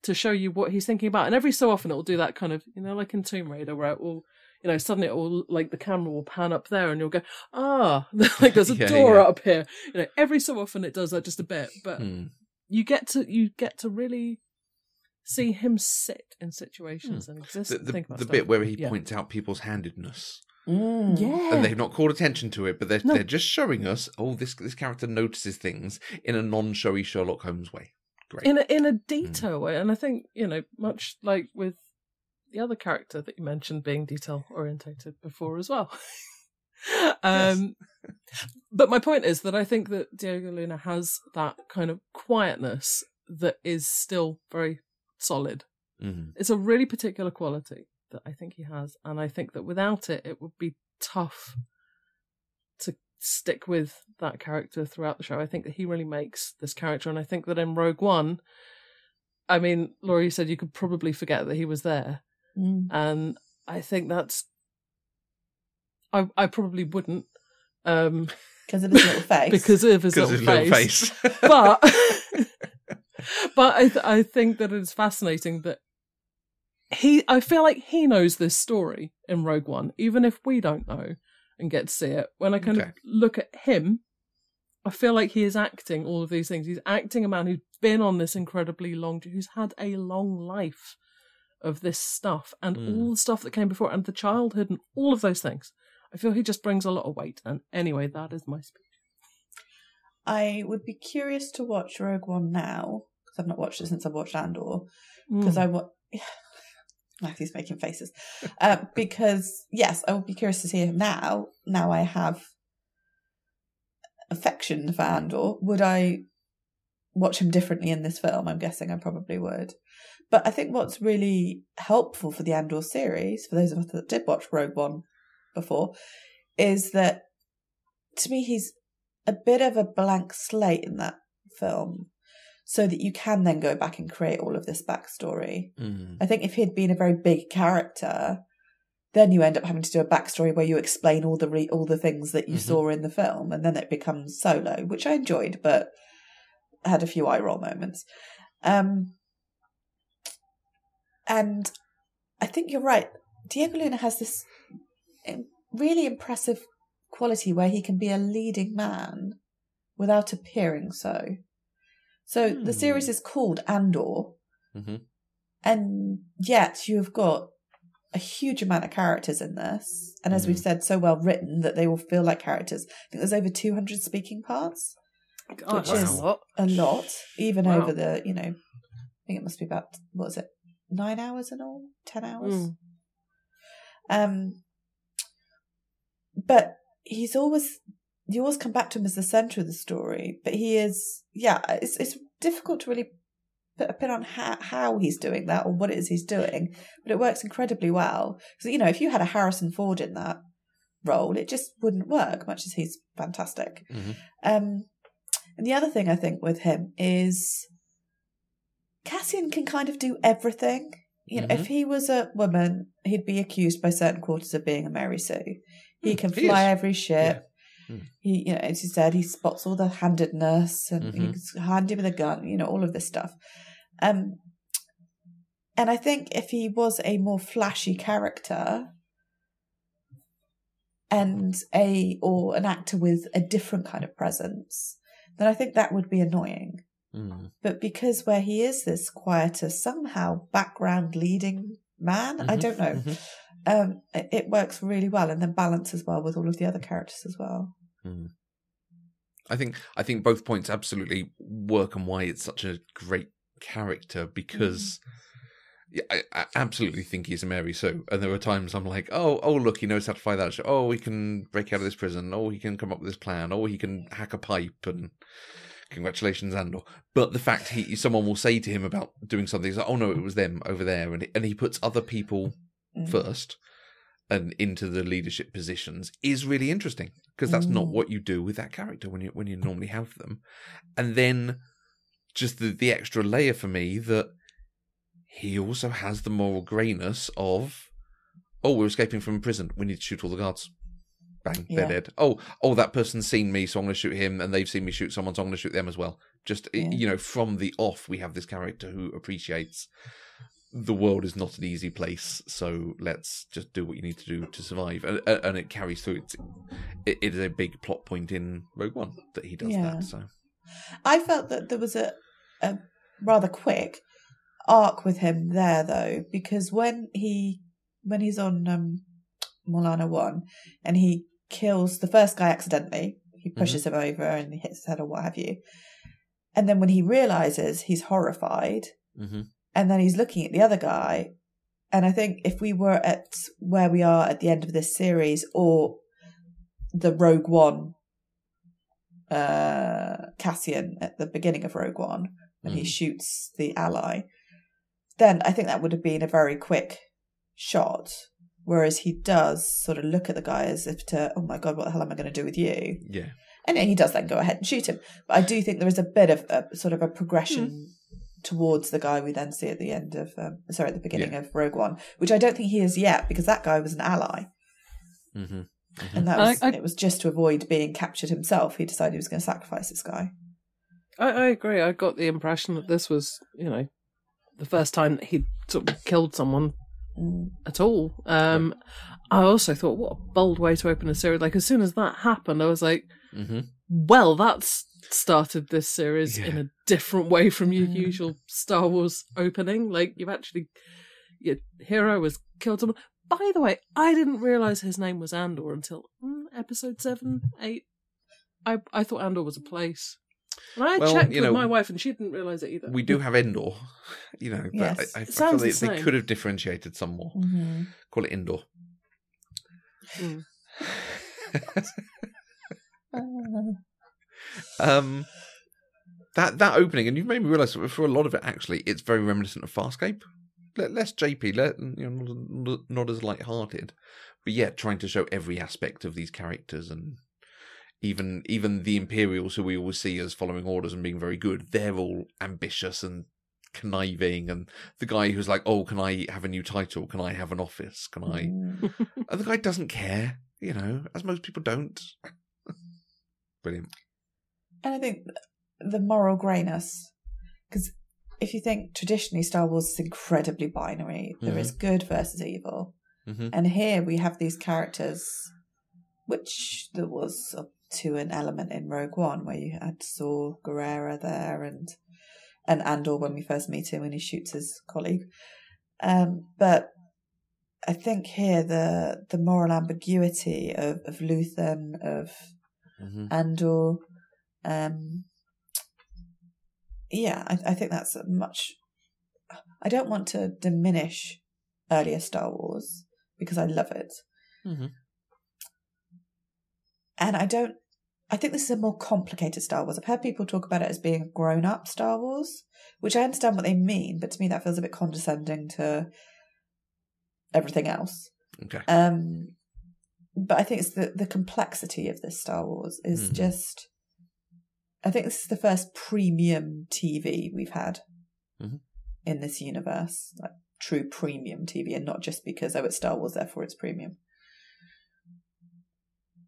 to show you what he's thinking about. And every so often, it will do that kind of, you know, like in Tomb Raider, where it will, you know, suddenly it will, like the camera will pan up there, and you'll go, ah, like there's a Yeah, door yeah. up here. You know, every so often it does that just a bit, but Mm. you get to you get to really see him sit in situations and exist. The, the, think about the stuff. bit where he Yeah. points out people's handedness. Mm. yeah, And they've not called attention to it, but they're, No. they're just showing us, oh, this this character notices things in a non-showy Sherlock Holmes way. Great. in a in a detail way, and I think you know, much like with the other character that you mentioned being detail orientated before as well. um, but my point is that I think that Diego Luna has that kind of quietness that is still very solid. Mhm. It's a really particular quality that I think he has, and I think that without it, it would be tough to stick with that character throughout the show. I think that he really makes this character, and I think that in Rogue One, I mean, Laura, you said you could probably forget that he was there, Mm. and I think that's. I I probably wouldn't, um, Because of his little face. because of his, Because little, his little face. face. but but I th- I think that it's fascinating that he I feel like he knows this story in Rogue One, even if we don't know and get to see it. When I kind Okay. of look at him, I feel like he is acting all of these things. He's acting a man who's been on this incredibly long, who's had a long life of this stuff and Mm. all the stuff that came before and the childhood and all of those things. I feel he just brings a lot of weight. And anyway, that is my speech. I would be curious to watch Rogue One now because I've not watched it since I've watched Andor. Because Mm. I wa- Matthew's making faces. Uh, because yes, I would be curious to see him now. Now I have affection for Andor. Would I watch him differently in this film? I'm guessing I probably would. But I think what's really helpful for the Andor series, for those of us that did watch Rogue One before, is that to me he's a bit of a blank slate in that film, so that you can then go back and create all of this backstory. Mm. I think if he'd been a very big character, then you end up having to do a backstory where you explain all the re- all the things that you Mhm. saw in the film, and then it becomes solo, which I enjoyed, but had a few eye roll moments. Um, and I think you're right. Diego Luna has this really impressive quality where he can be a leading man without appearing so. So the Hmm. series is called Andor, Mhm. and yet you have got a huge amount of characters in this, and as we've said, so well written that they will feel like characters. I think there's over 200 speaking parts, Gosh, which that's is a lot. a lot, even Wow. over the you know, I think it must be about what is it, nine hours in all, ten hours. Mm. Um, but he's always you always come back to him as the center of the story. But he is, yeah, it's it's difficult to really put a pin on how how he's doing that or what it is he's doing. But it works incredibly well because you know if you had a Harrison Ford in that role, it just wouldn't work. Much as he's fantastic. Mhm. Um, and the other thing I think with him is Cassian can kind of do everything. You know, Mhm. if he was a woman, he'd be accused by certain quarters of being a Mary Sue. He Hmm, can he fly is. every ship. Hmm. He, you know, as you said, he spots all the handedness and Mhm. he's handy with a gun. You know, all of this stuff. Um, and I think if he was a more flashy character and a or an actor with a different kind of presence, then I think that would be annoying. Mm. But because where he is this quieter, somehow background leading man, I Mhm, don't know. mhm. Um, it, it works really well and then balances well with all of the other characters as well. I think I think both points absolutely work and why it's such a great character because yeah, I, I absolutely think he's a Mary Sue. And there were times I'm like, oh, oh, look, he knows how to fly that. Oh, he can break out of this prison. Oh, he can come up with this plan. Oh, he can hack a pipe. And congratulations, Andor. But the fact he someone will say to him about doing something, he's like, oh no, it was them over there, and and he puts other people Mm. first and into the leadership positions is really interesting because that's not Mm. what you do with that character when you when you normally have them and then just the the extra layer for me that he also has the moral grayness of oh we're escaping from prison we need to shoot all the guards bang Yeah. they're dead oh oh that person's seen me so i'm going to shoot him and they've seen me shoot someone so i'm going to shoot them as well just Yeah. you know from the off we have this character who appreciates the world is not an easy place, so let's just do what you need to do to survive, and, and it carries through. It's, it, it is a big plot point in Rogue One that he does Yeah. that. So I felt that there was a, a rather quick arc with him there though, because when he when he's on um Morlana One and he kills the first guy accidentally, he pushes him over and he hits his head or what have you. And then when he realizes he's horrified, hmm and then he's looking at the other guy. And I think if we were at where we are at the end of this series, or the Rogue One uh, Cassian at the beginning of Rogue One when he Mhm. shoots the ally, then I think that would have been a very quick shot. Whereas he does sort of look at the guy as if to, oh my god, what the hell am I going to do with you? Yeah. And he does then go ahead and shoot him. But I do think there is a bit of a sort of a progression towards the guy we then see at the end of, um, sorry, at the beginning of Rogue One, which I don't think he is yet because that guy was an ally. hmm And that was, I- it was just to avoid being captured himself. He decided he was going to sacrifice this guy. I, I agree. I got the impression that this was, you know, the first time that he'd sort of killed someone Mm. At all. Um, I also thought, what a bold way to open a series. Like, as soon as that happened, I was like, hmm well, that's started this series in a different way from your usual Star Wars opening. Like, you've actually, your hero has killed someone. By the way, I didn't realize his name was Andor until mm, episode seven, eight. I I thought Andor was a place. And I Well, checked you with know, my wife, and she didn't realize it either. We do have Endor, you know. But Yes. I, I, I feel sounds they, the they same. could have differentiated some more. Mm-hmm. Call it Indoor. Mm. um, that that opening, and you've made me realise that for a lot of it, actually, it's very reminiscent of Farscape. Le- Less JP, le- you know, not, not as light-hearted, but yet trying to show every aspect of these characters, and even even the Imperials, who we always see as following orders and being very good, they're all ambitious and conniving, and the guy who's like, "Oh, can I have a new title? Can I have an office? Can I?" Mm. And the guy doesn't care, you know, as most people don't. Brilliant. And I think the moral greyness, because if you think traditionally Star Wars is incredibly binary, there is good versus evil. hmm And here we have these characters, which there was up to an element in Rogue One where you had Saw Gerrera there and and Andor when we first meet him when he shoots his colleague. Um, but I think here the the moral ambiguity of, of Luthen, of hmm Andor, um, yeah, I, I think that's a much. I don't want to diminish earlier Star Wars because I love it, hmm and I don't. I think this is a more complicated Star Wars. I've heard people talk about it as being a grown up Star Wars, which I understand what they mean, but to me that feels a bit condescending to everything else. Okay. Um, but I think it's the the complexity of this Star Wars is Mhm. just. I think this is the first premium TV we've had Mhm. in this universe, like true premium TV, and not just because oh it's Star Wars, therefore it's premium.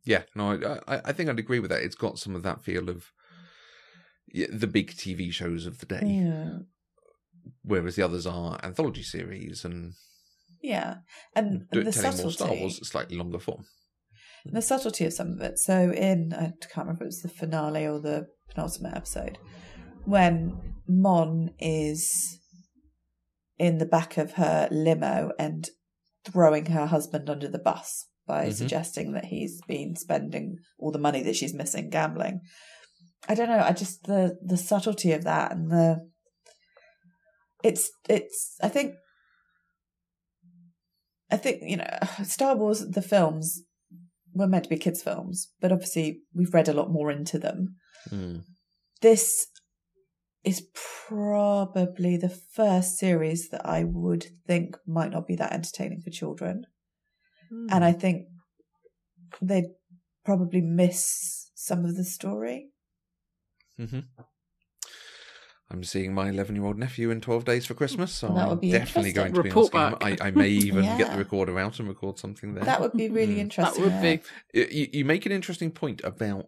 Yeah, no, I, I, I think I'd agree with that. It's got some of that feel of the big TV shows of the day, Yeah, whereas the others are anthology series and yeah, and do, the telling more Star Wars slightly longer form. the subtlety of some of it. So in I can't remember if it was the finale or the penultimate episode when Mon is in the back of her limo and throwing her husband under the bus by Mhm. suggesting that he's been spending all the money that she's missing gambling. I don't know. I just the the subtlety of that and the it's it's. I think I think you know Star Wars the films were meant to be kids films, but obviously we've read a lot more into them. Mm. This is probably the first series that I would think might not be that entertaining for children. And I think they'd probably miss some of the story. hmm I'm seeing my 11 year old nephew in 12 days for Christmas, so That would I'm be definitely going to Report be on scheme. back. I, I may even get the recorder out and record something there. That would be really Mm. interesting. that would be. you, you make an interesting point about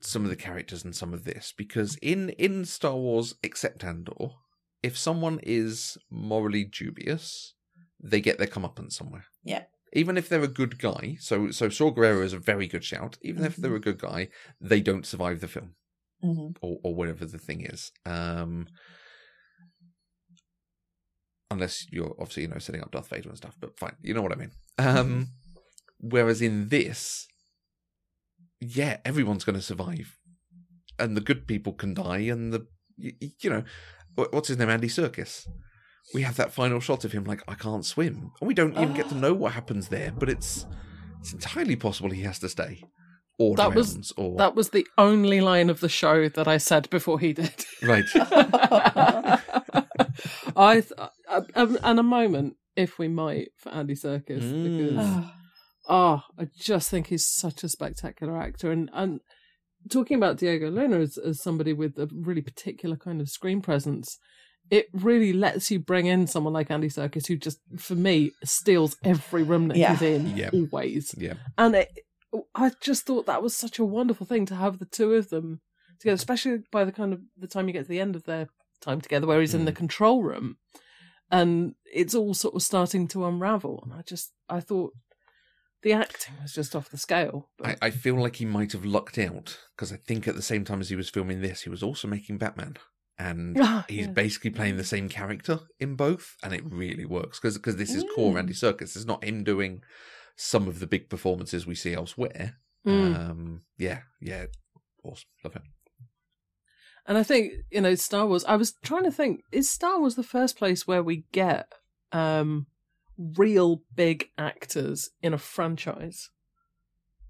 some of the characters and some of this because in in Star Wars, except Andor, if someone is morally dubious, they get their comeuppance somewhere. Yeah. Even if they're a good guy, so so Saw Gerrera is a very good shout. Even if they're a good guy, they don't survive the film Mhm. or or whatever the thing is. Um, unless you're obviously you know setting up Darth Vader and stuff, but fine, you know what I mean. Um, whereas in this, yeah, everyone's going to survive, and the good people can die, and the you, you know what's his name, Andy Serkis. We have that final shot of him like I can't swim, and we don't even get to know what happens there, but it's it's entirely possible he has to stay. Or That was- or That was the only line of the show that I said before he did. right. I th- uh, um, and a moment, if we might, for Andy Serkis Mm. because Oh, oh, I just think he's such a spectacular actor, and and talking about Diego Luna as, as somebody with a really particular kind of screen presence. It really lets you bring in someone like Andy Serkis, who just, for me, steals every room that Yeah. he's in, Yeah. always. Yeah. And it, I just thought that was such a wonderful thing to have the two of them together, especially by the kind of the time you get to the end of their time together, where he's in the mm. control room, and it's all sort of starting to unravel. And I just, I thought the acting was just off the scale. I, I feel like he might have lucked out because I think at the same time as he was filming this, he was also making Batman, and Ah, he's yeah. basically playing the same character in both, and it really works because because this is core Andy Serkis. It's not him doing some of the big performances we see elsewhere. Mm. Um, yeah, yeah, awesome, love it. And I think, you know, Star Wars, I was trying to think, is Star Wars the first place where we get um real big actors in a franchise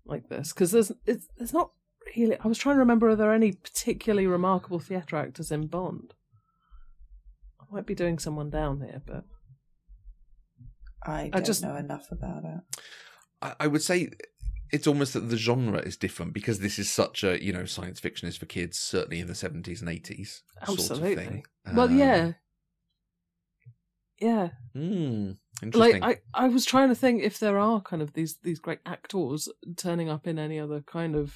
like this? Because there's it's, there's not really. I was trying to remember, are there any particularly remarkable theatre actors in Bond? I might be doing someone down here, but I I don't just- know enough about it. I, I would say it's almost that the genre is different because this is such a you know science fiction is for kids, certainly in the seventies and eighties. Sort of Absolutely. thing. well, Um, yeah, yeah. Hmm. interesting. like I, I was trying to think if there are kind of these these great actors turning up in any other kind of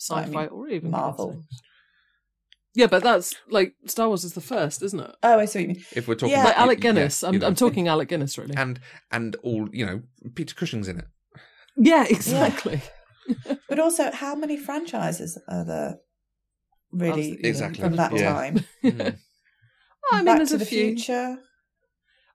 Hmm. I sci-fi mean, or even Marvel. kids. Yeah, but that's like Star Wars is the first, isn't it? Oh, I see what you mean. If we're talking Yeah. about Like Alec y- yeah, Guinness. I'm know, I'm talking Alec Guinness really. and and all you know, Peter Cushing's in it. yeah, exactly. But also, how many franchises are there really Absolutely, Exactly. from that Yeah. time? Hmm. I mean, Back there's to a the few. Future.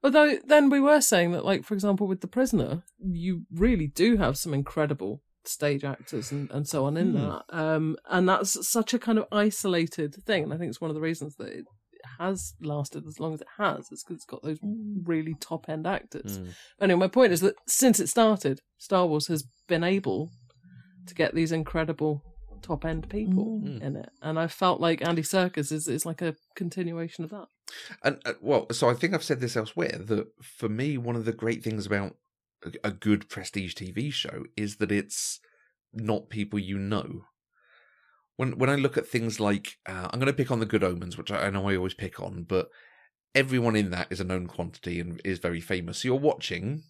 Although then we were saying that, like for example, with The Prisoner, you really do have some incredible stage actors and, and so on in Hmm. that. Um, and that's such a kind of isolated thing. And I think it's one of the reasons that it has lasted as long as it has. Is because it's got those really top end actors. Hmm. Anyway, my point is that since it started, Star Wars has been able to get these incredible top end people Mm. in it. And I felt like Andy Serkis is, is like a continuation of that. And uh, well, so I think I've said this elsewhere that for me, one of the great things about a, good prestige TV show is that it's not people you know. When when I look at things like, uh, I'm going to pick on the Good Omens, which I, I know I always pick on, but everyone in that is a known quantity and is very famous. So you're watching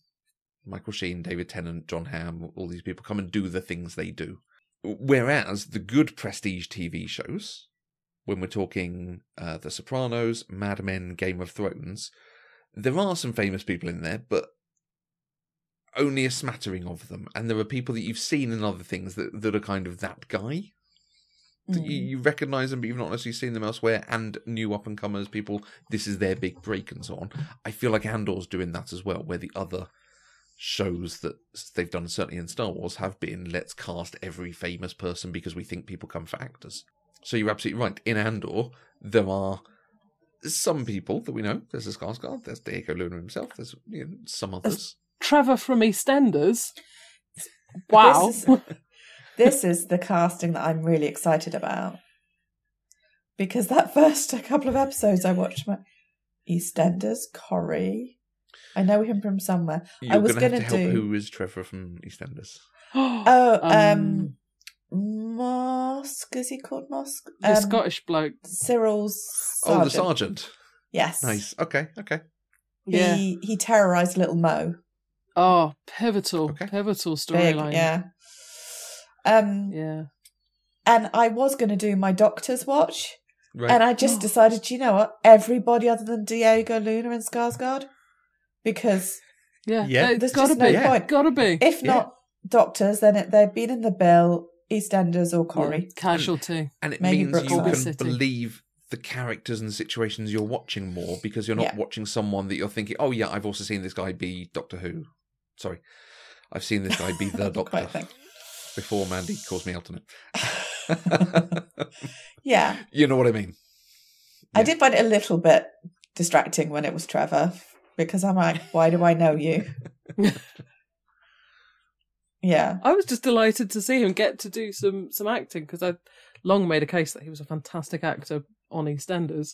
Michael Sheen, David Tennant, John Hamm, all these people come and do the things they do. Whereas the good prestige TV shows, when we're talking uh, The Sopranos, Mad Men, Game of Thrones, there are some famous people in there, but only a smattering of them. And there are people that you've seen in other things that, that are kind of that guy. That you, mm. you recognize them, but you've not necessarily seen them elsewhere. And new up and comers, people, this is their big break and so on. I feel like Andor's doing that as well, where the other shows that they've done, certainly in Star Wars, have been let's cast every famous person because we think people come for actors. So you're absolutely right. In Andor, there are some people that we know. There's a Skarsgård, there's Diego Luna himself, there's you know, some others. Trevor from EastEnders. Wow. This is, this is the casting that I'm really excited about. Because that first couple of episodes I watched, my EastEnders, Corrie. I know him from somewhere. You're I was going to going have to help do. who is Trevor from EastEnders. Oh, um, Mosk. Is he called Mosk? the Um, Scottish bloke. Syril's. Sergeant. Oh, the sergeant. sergeant. Yes. Nice. Okay, okay. Yeah. He he terrorized little Mo. Oh, pivotal, Okay. pivotal storyline. yeah. Um, Yeah. and I was going to do my doctor's watch, Right. and I just decided, you know what? Everybody other than Diego Luna and Skarsgård, because Yeah. Yeah. It's There's gotta just no be. point. Gotta be. if Yeah. not doctors, then it, they've been in the bill, EastEnders or Corrie. Yeah, Casualty. and it maybe means you can City. believe the characters and situations you're watching more because you're not Yeah. watching someone that you're thinking, oh yeah, I've also seen this guy be Doctor Who. Sorry, I've seen this guy be the Doctor before Mandy calls me out on it. Yeah, you know what I mean? I did find it a little bit distracting when it was Trevor because I'm like, why do I know you? Yeah. I was just delighted to see him get to do some some acting because I long made a case that he was a fantastic actor on EastEnders.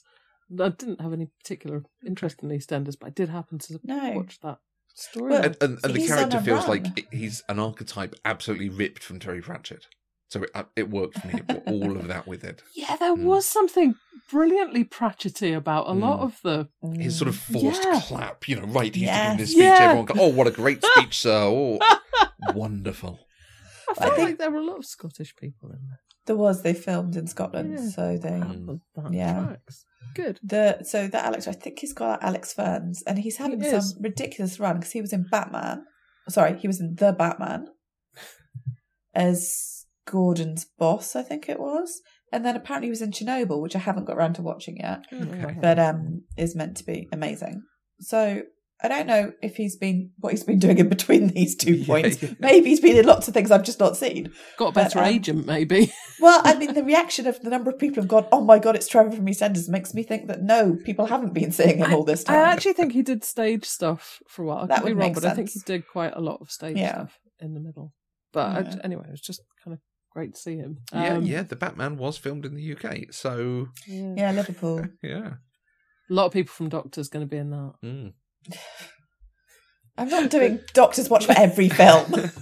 I didn't have any particular interest in EastEnders, but I did happen to No. watch that story. Well, and, and, and the character feels run. like he's an archetype absolutely ripped from Terry Pratchett. So it, uh, it worked for me. It brought all of that with it. yeah, there Mm. was something brilliantly Pratchetty about a lot Mm. of the. His sort of forced Yeah. clap, you know, right? He's Yes. giving this speech. Yeah. Everyone go, "Oh, what a great speech, sir! Oh, wonderful." I felt think- like there were a lot of Scottish people in there. There was they filmed in Scotland, Yeah. so they. That Yeah. tracks. Good. the so that Alex I think he's got Alex Ferns and he's having He some ridiculous run because he was in Batman. Sorry, he was in the Batman as Gordon's boss, I think it was, and then apparently he was in Chernobyl, which I haven't got around to watching yet, Okay. but um, is meant to be amazing. So I don't know if he's been what he's been doing in between these two points. yeah. Maybe he's been in lots of things I've just not seen. Got a But, better um, agent, maybe. Well, I mean, the reaction of the number of people who've gone, "Oh my god, it's Trevor from EastEnders," makes me think that no, people haven't been seeing him all this time. I actually think he did stage stuff for a while. I That could be wrong, make but I think he did quite a lot of stage Yeah. stuff in the middle. But I- anyway, it was just kind of great to see him. yeah, Um, yeah. The Batman was filmed in the UK, so yeah. yeah, Liverpool. yeah. A lot of people from Doctor's going to be in that. Mm. I'm not doing Doctor's Watch for every film.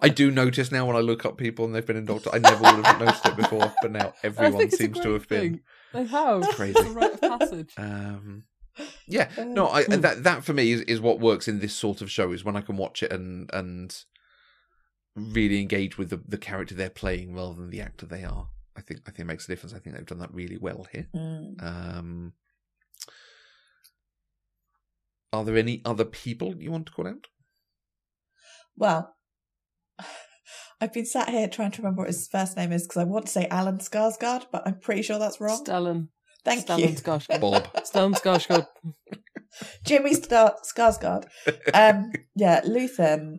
I do notice now when I look up people and they've been in Doctor. I never would have noticed it before, but now everyone think it's a seems to great have been. thing. They have. Crazy. It's a rite of passage. Um, yeah, no, I, that that for me is, is what works in this sort of show is when I can watch it and and really engage with the, the character they're playing rather than the actor they are. I think I think it makes a difference. I think they've done that really well here. Mm. Um, are there any other people you want to call out? Well, I've been sat here trying to remember what his first name is because I want to say Alan Skarsgård, but I'm pretty sure that's wrong. Stellan. Thank Stellan you, Skarsgård. Bob. Stellan Skarsgård. Jimmy Star- Skarsgård. Um, yeah, Luthen.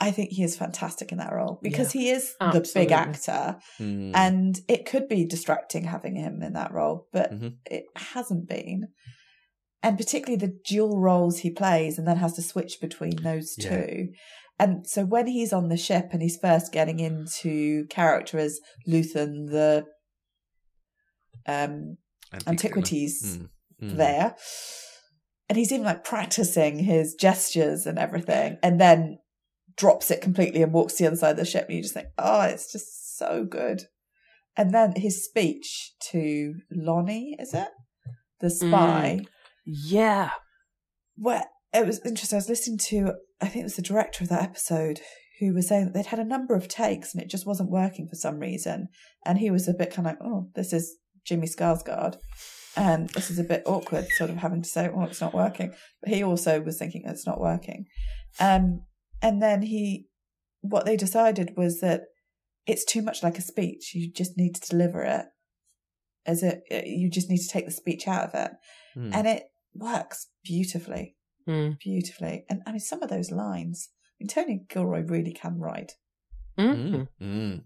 I think he is fantastic in that role because he is the big actor, Hmm. and it could be distracting having him in that role, but Mhm. it hasn't been. And particularly the dual roles he plays and then has to switch between those Yeah. two. And so when he's on the ship and he's first getting into character as Luthen, the um, antiquities Mm, mm. there, and he's even like practicing his gestures and everything, and then drops it completely and walks to the other side of the ship, and you just think, oh, it's just so good. And then his speech to Lonnie, is it? The spy, Yeah. Well, it was interesting. I was listening to, I think it was the director of that episode, who was saying that they'd had a number of takes and it just wasn't working for some reason. And he was a bit kind of like, oh, this is Jimmy Skarsgård. And this is a bit awkward, sort of having to say, oh, it's not working. But he also was thinking it's not working. Um, and then he, what they decided was that it's too much like a speech. You just need to deliver it as it, you just need to take the speech out of it. Mm. And it works beautifully Mm. beautifully. And I mean, some of those lines. I mean, Tony Gilroy really can write. Mm. Mm, mm.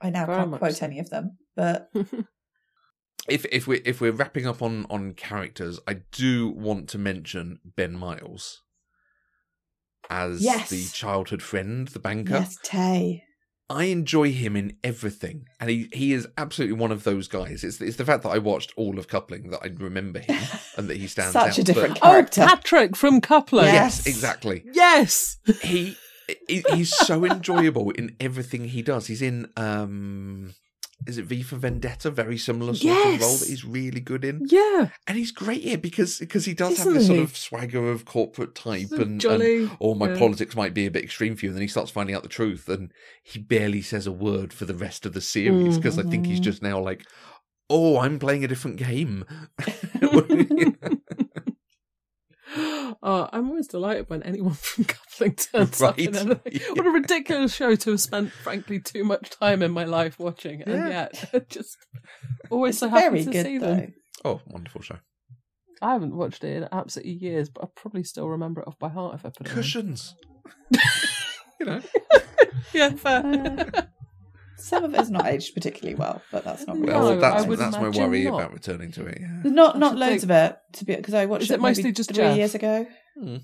I now Very can't quote so. any of them, but If if we if we're wrapping up on on characters, I do want to mention Ben Miles as Yes. the childhood friend, the banker. yes, Tay. I enjoy him in everything, and he, he is absolutely one of those guys. It's it's the fact that I watched all of Coupling that I remember him and that he stands out. Such a different But- Oh. Patrick from Coupling. Yes, Yes. exactly. Yes. He, he he's so enjoyable in everything he does. He's in um, is it V for Vendetta? Very similar sort of role that he's really good in. Yeah. And he's great here because because he does have Isn't this sort of swagger of corporate type So and, and or my Yeah. politics might be a bit extreme for you. And then he starts finding out the truth and he barely says a word for the rest of the series because I think he's Mhm. just now like, oh, I'm playing a different game. Oh, I'm always delighted when anyone from Coupling turns up in Right. anything. What a ridiculous show to have spent, frankly, too much time in my life watching, and Yeah. yet just always It's so happy very to good see though. them. oh, wonderful show. I haven't watched it in absolutely years, but I probably still remember it off by heart if I put it on. Cushions. you know, Yeah, fair. Uh, Some of it's not aged particularly well, but that's not. No, well, really I that's would that's my worry not. about returning to it. Yeah. Not not loads think- of it to be because I watched Is it, it mostly maybe just three Jeff? years ago. Hmm.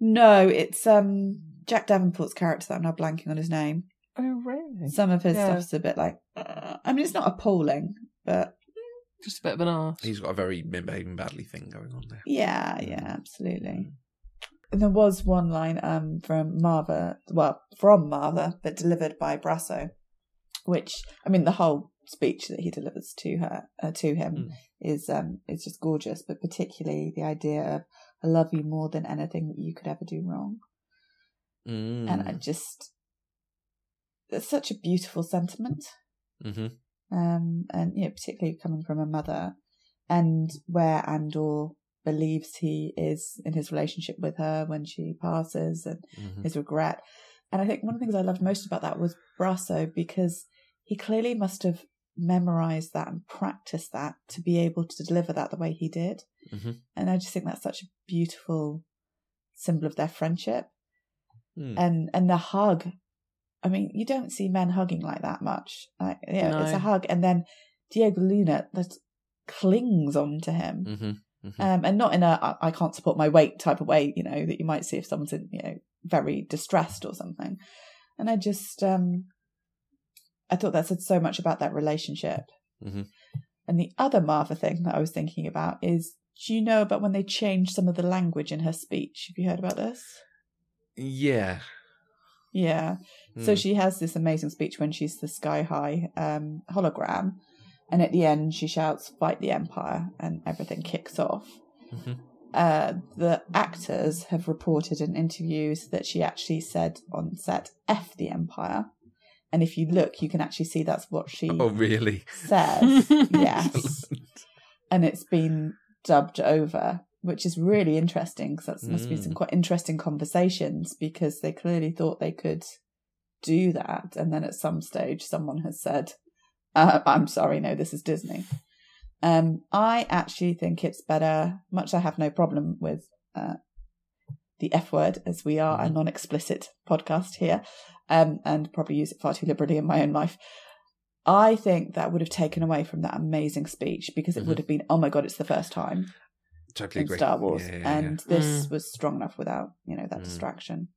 No, it's um Jack Davenport's character that I'm now blanking on his name. Oh, really? Some of his Yeah. stuff's a bit like. uh, I mean, it's not appalling, but Just a bit of an arse. He's got a very men behaving badly thing going on there. yeah, yeah, absolutely. And there was one line um from Maarva, well, from Maarva, but delivered by Brasso, which I mean, the whole speech that he delivers to her, uh, to him, Mm. is um is just gorgeous. But particularly the idea of "I love you more than anything that you could ever do wrong," Mm. and I just it's such a beautiful sentiment. hmm um, and you know, particularly coming from a mother, and where Andor believes he is in his relationship with her when she passes, and hmm his regret. And I think one of the things I loved most about that was Brasso because he clearly must have memorized that and practiced that to be able to deliver that the way he did. hmm And I just think that's such a beautiful symbol of their friendship Mm. and and the hug. I mean, you don't see men hugging like that much. Like, yeah, No. it's a hug, and then Diego Luna that clings onto him, hmm um, and not in a I, I can't support my weight type of way, you know, that you might see if someone's in, you know very distressed or something. And I just um, I thought that said so much about that relationship. Mhm. And the other Maarva thing that I was thinking about is, do you know about when they changed some of the language in her speech? Have you heard about this? Yeah. Yeah. So Mm. she has this amazing speech when she's the sky high um, hologram, and at the end she shouts, "Fight the Empire," and everything kicks off. Mhm. Uh, the actors have reported in interviews that she actually said on set, "F the Empire," and if you look, you can actually see that's what she Oh, really? says. yes, and it's been dubbed over, which is really interesting because that must be some Mm. quite interesting conversations because they clearly thought they could do that, and then at some stage someone has said, uh, "I'm sorry, no, this is Disney." Um, I actually think it's better. Much I have no problem with uh, the F word, as we are a Mhm. non-explicit podcast here, um, and probably use it far too liberally in my own life. I think that would have taken away from that amazing speech because it Mhm. would have been, oh my god, it's the first time Totally in agree. Star Wars, Yeah, yeah, yeah. and this Mm. was strong enough without you know that Mm. distraction.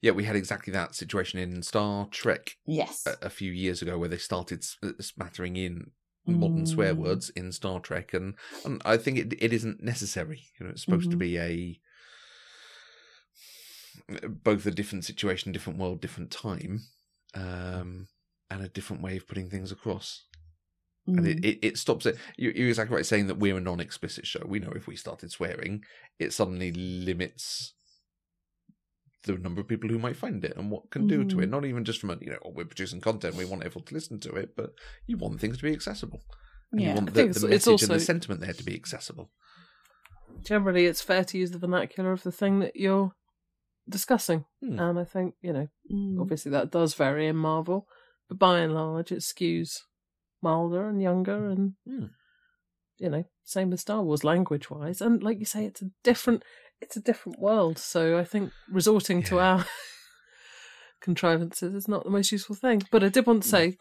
Yeah, we had exactly that situation in Star Trek Yes, a, a few years ago where they started s- uh, smattering in modern swear Mm. words in Star Trek, and, and I think it it isn't necessary. You know, it's supposed to Mhm. be a both a different situation, different world, different time, um, and a different way of putting things across. And Mm. it, it, it stops it. You, you're exactly right saying that we're a non explicit show. We know if we started swearing, it suddenly limits the number of people who might find it and what can do to it. Mhm. Not even just from a, you know, oh, we're producing content, we want everyone to listen to it, but you want things to be accessible. And Yeah. you want the, think the it's- message it's and also- the sentiment there to be accessible. Generally, it's fair to use the vernacular of the thing that you're discussing. Hmm. And I think, you know, Mm. obviously that does vary in Marvel, but by and large, it skews milder and younger and, Hmm. you know, same with Star Wars language wise. And like you say, it's a different. It's a different world, so I think resorting to our contrivances is not the most useful thing. But I did want to say,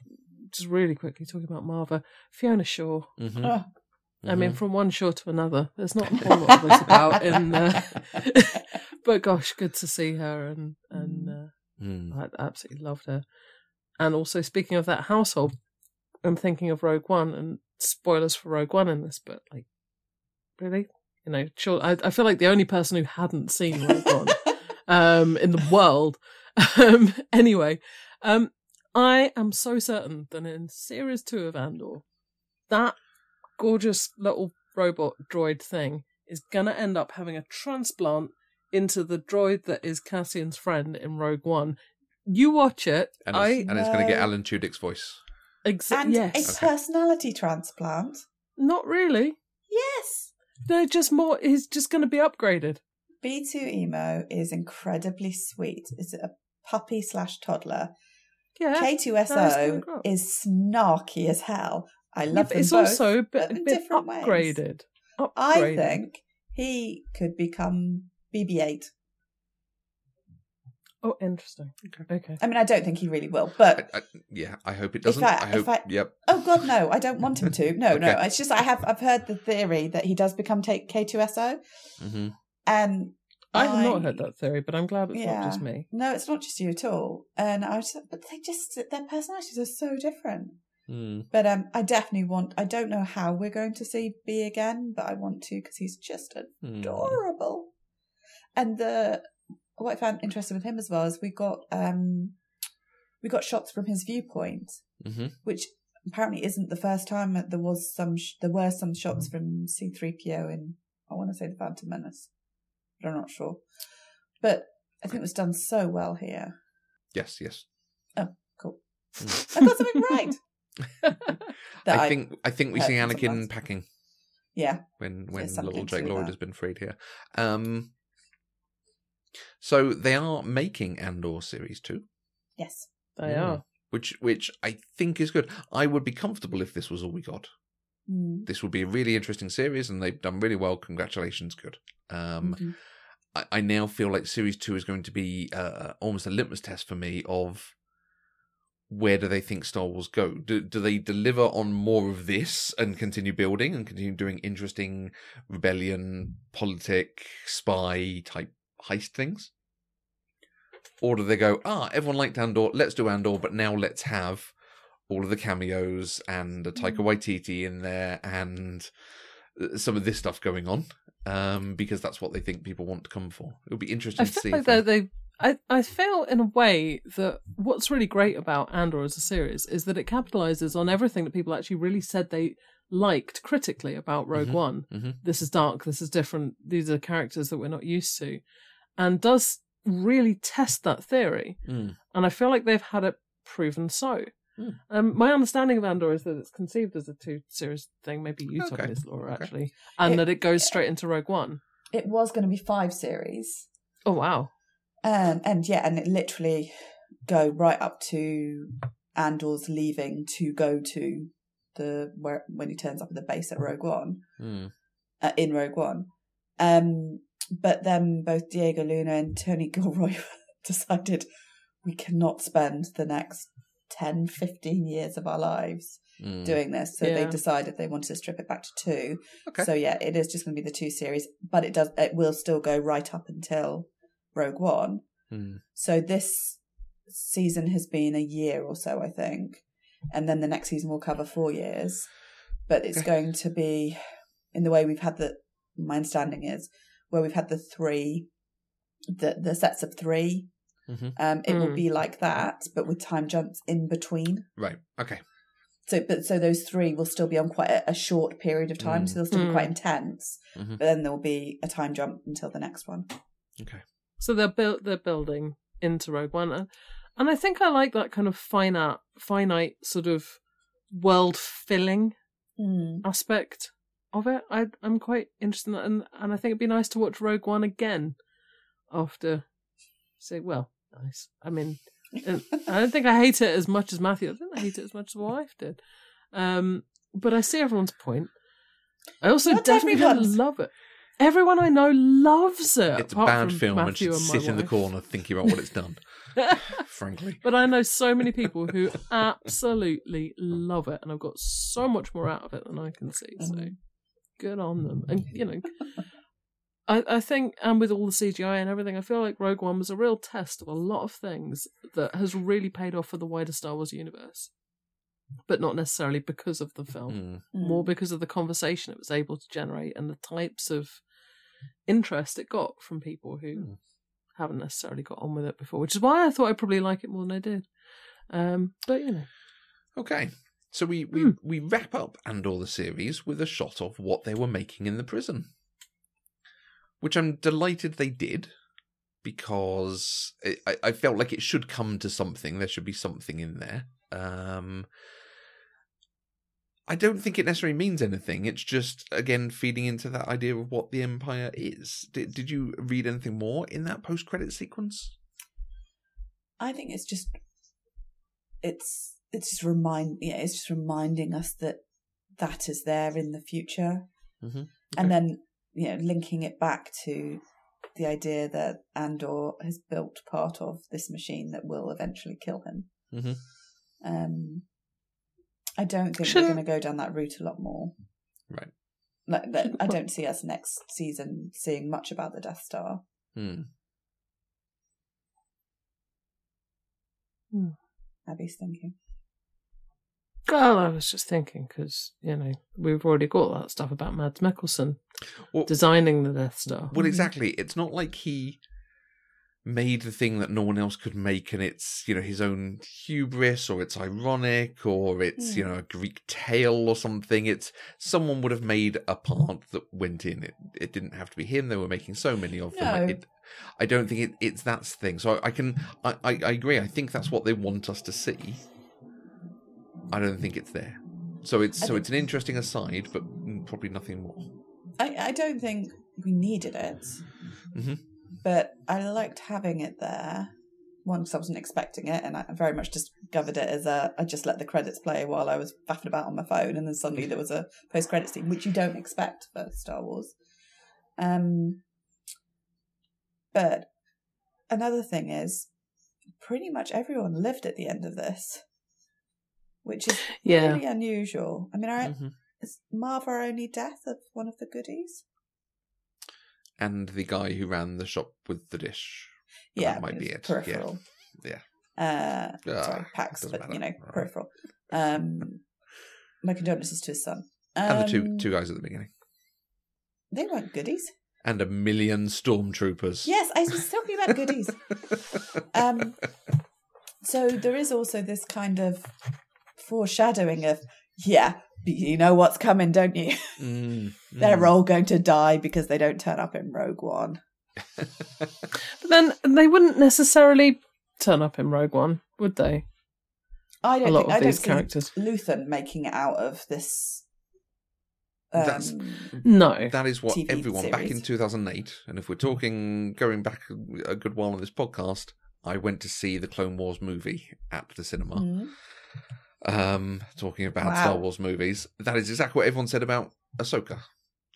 just really quickly talking about Maarva, Fiona Shaw. Mm-hmm. Oh. I mean, from one shore to another, there's not a whole lot of this about in. Uh, but gosh, good to see her, and and uh, Mm. I absolutely loved her. And also, speaking of that household, I'm thinking of Rogue One, and spoilers for Rogue One in this, but like, really, you know, sure. I, I feel like the only person who hadn't seen Rogue One um, in the world. Um, anyway, um, I am so certain that in series two of Andor, that gorgeous little robot droid thing is gonna end up having a transplant into the droid that is Cassian's friend in Rogue One. You watch it. And I it's, and it's going to get Alan Tudyk's voice. Exactly. and yes, a personality transplant. not really. Yes. They're just more. He's just going to be upgraded. B2 Emo is incredibly sweet. It's a puppy slash toddler. Yeah, No, it's gonna K2SO is snarky as hell. I love but them it's both, also but been, in been different ways. upgraded. upgraded. I think he could become BB-8. Oh, interesting. Okay. I mean, I don't think he really will, but I, I, yeah, I hope it doesn't. I- I, hope. if I- Yep. oh god, no, I don't want him to. No, no, Okay. it's just I have I've heard the theory that he does become take K2SO, hmm and I have I- not heard that theory, but I'm glad it's Yeah. not just me. No, it's not just you at all. And I was, but they just their personalities are so different. Hmm. But um, I definitely want. I don't know how we're going to see B again, but I want to because he's just Hmm. adorable. And the what I found interesting with him as well is we got um, we got shots from his viewpoint, Mhm. which apparently isn't the first time that there was some. Sh- there were some shots from C three PO in I want to say the Phantom Menace, but I'm not sure. But I think it was done so well here. Yes, yes. Cool. Mm. I got something right. That I think I think we see Anakin packing Yeah. when when little Jake Lloyd that. has been freed here. Um, so they are making Andor series two, Yes. They Mm. are. which which I think is good. I would be comfortable if this was all we got. Mm. This would be a really interesting series, and they've done really well. Congratulations, good. Um, Mhm. I, I now feel like series two is going to be uh, almost a litmus test for me of where do they think Star Wars go? Do do they deliver on more of this and continue building and continue doing interesting rebellion, politic, spy type heist things? Or do they go, ah, everyone liked Andor, let's do Andor, but now let's have all of the cameos and a Taika Waititi in there and uh, some of this stuff going on um, because that's what they think people want to come for. It'll be interesting I to see. like they, they I, I feel in a way that what's really great about Andor as a series is that it capitalizes on everything that people actually really said they liked critically about Rogue Mhm, One. mhm. This is dark, this is different, these are characters that we're not used to. And does really test that theory. Mm. And I feel like they've had it proven so. Hmm. Um, my understanding of Andor is that it's conceived as a two series thing. Maybe you told Okay. me this, Laura, Okay. actually. And It- that it goes straight into Rogue One. It was going to be five series. Oh, wow. Um, and yeah, and it literally go right up to Andor's leaving to go to the where when he turns up at the base at Rogue One, Mm. uh, in Rogue One. Um, but then both Diego Luna and Tony Gilroy decided we cannot spend the next 10, 15 years of our lives Mm. doing this. So they decided they wanted to strip it back to two. Okay. So yeah, it is just going to be the two series, but it does it will still go right up until Rogue One. Mm. So this season has been a year or so, I think, and then the next season will cover four years. But it's Okay. going to be in the way we've had the. My understanding is where we've had the three, the the sets of 3 Mhm. Um, it will Mm. be like that, but with time jumps in between. Right. Okay. So, but so those three will still be on quite a, a short period of time, Mm. so they'll still be Mm. quite intense. Mhm. But then there will be a time jump until the next one. Okay. So they're built. They're building into Rogue One, and, and I think I like that kind of finite, finite sort of world filling Mm. aspect of it. I I'm quite interested in that, and and I think it'd be nice to watch Rogue One again after. Say, well, nice. I mean, I don't think I hate it as much as Matthew. I didn't hate it as much as my wife did. Um, but I see everyone's point. I also Not definitely love it. Everyone I know loves it. It's a bad from film and Matthew should and my sit in the corner thinking about what it's done. frankly. But I know so many people who absolutely love it, and I've got so much more out of it than I can see. So Mhm. good on them. And you know, I I think, and with all the CGI and everything, I feel like Rogue One was a real test of a lot of things that has really paid off for the wider Star Wars universe. But not necessarily because of the film, Mm. more because of the conversation it was able to generate and the types of interest it got from people who Hmm. haven't necessarily got on with it before, which is why I thought I'd probably like it more than I did. Um, but you know, Okay. So we, we, Hmm. we wrap up Andor the series with a shot of what they were making in the prison. Which I'm delighted they did because it, I, I felt like it should come to something. There should be something in there. Um, I don't think it necessarily means anything. It's just, again, feeding into that idea of what the Empire is. Did, did you read anything more in that post credit sequence? I think it's just it's it's just remind yeah it's just reminding us that that is there in the future, Mhm. Okay. and then you know linking it back to the idea that Andor has built part of this machine that will eventually kill him. Mhm. Um, I don't think Shouldn't- we're going to go down that route a lot more. Right. Like, that, I don't see us next season seeing much about the Death Star. Hmm. Abby's thinking. Well, I was just thinking because you know we've already got that stuff about Mads Mikkelsen Well, designing the Death Star. well, exactly. It's not like he made the thing that no one else could make, and it's you know his own hubris, or it's ironic, or it's you know a Greek tale or something. It's someone would have made a part that went in. It it didn't have to be him. They were making so many of them. No. It, I don't think it, it's that thing. So I, I can I, I, I agree. I think that's what they want us to see. I don't think it's there. So it's I so it's an interesting aside, but mm, probably nothing more. I, I don't think we needed it, Mhm. But I liked having it there. One, because I wasn't expecting it, and I very much discovered it as a. I just let the credits play while I was faffing about on my phone, and then suddenly there was a post credits scene, which you don't expect for Star Wars. Um, but another thing is, pretty much everyone lived at the end of this, which is yeah, really unusual. I mean, I, Mhm. is Maarva our only death of one of the goodies? And the guy who ran the shop with the dish. Yeah, that might be it. Peripheral. Yeah. Uh, Ah, sorry, Pax, but you know, Alright. peripheral. Um, my condolences to his son. Um, And the two two guys at the beginning. They weren't goodies. And a million stormtroopers. Yes, I was talking about goodies. um, so there is also this kind of foreshadowing of, yeah, you know what's coming, don't you? Mm, They're mm. all going to die because they don't turn up in Rogue One. but then they wouldn't necessarily turn up in Rogue One, would they? I don't A lot think of I don't these characters. Luthen making it out of this. That's- Um, No. That is what TV everyone back in 2008, and if we're talking going back a good while on this podcast, I went to see the Clone Wars movie at the cinema. mhm. Um, talking about Wow. Star Wars movies, that is exactly what everyone said about Ahsoka.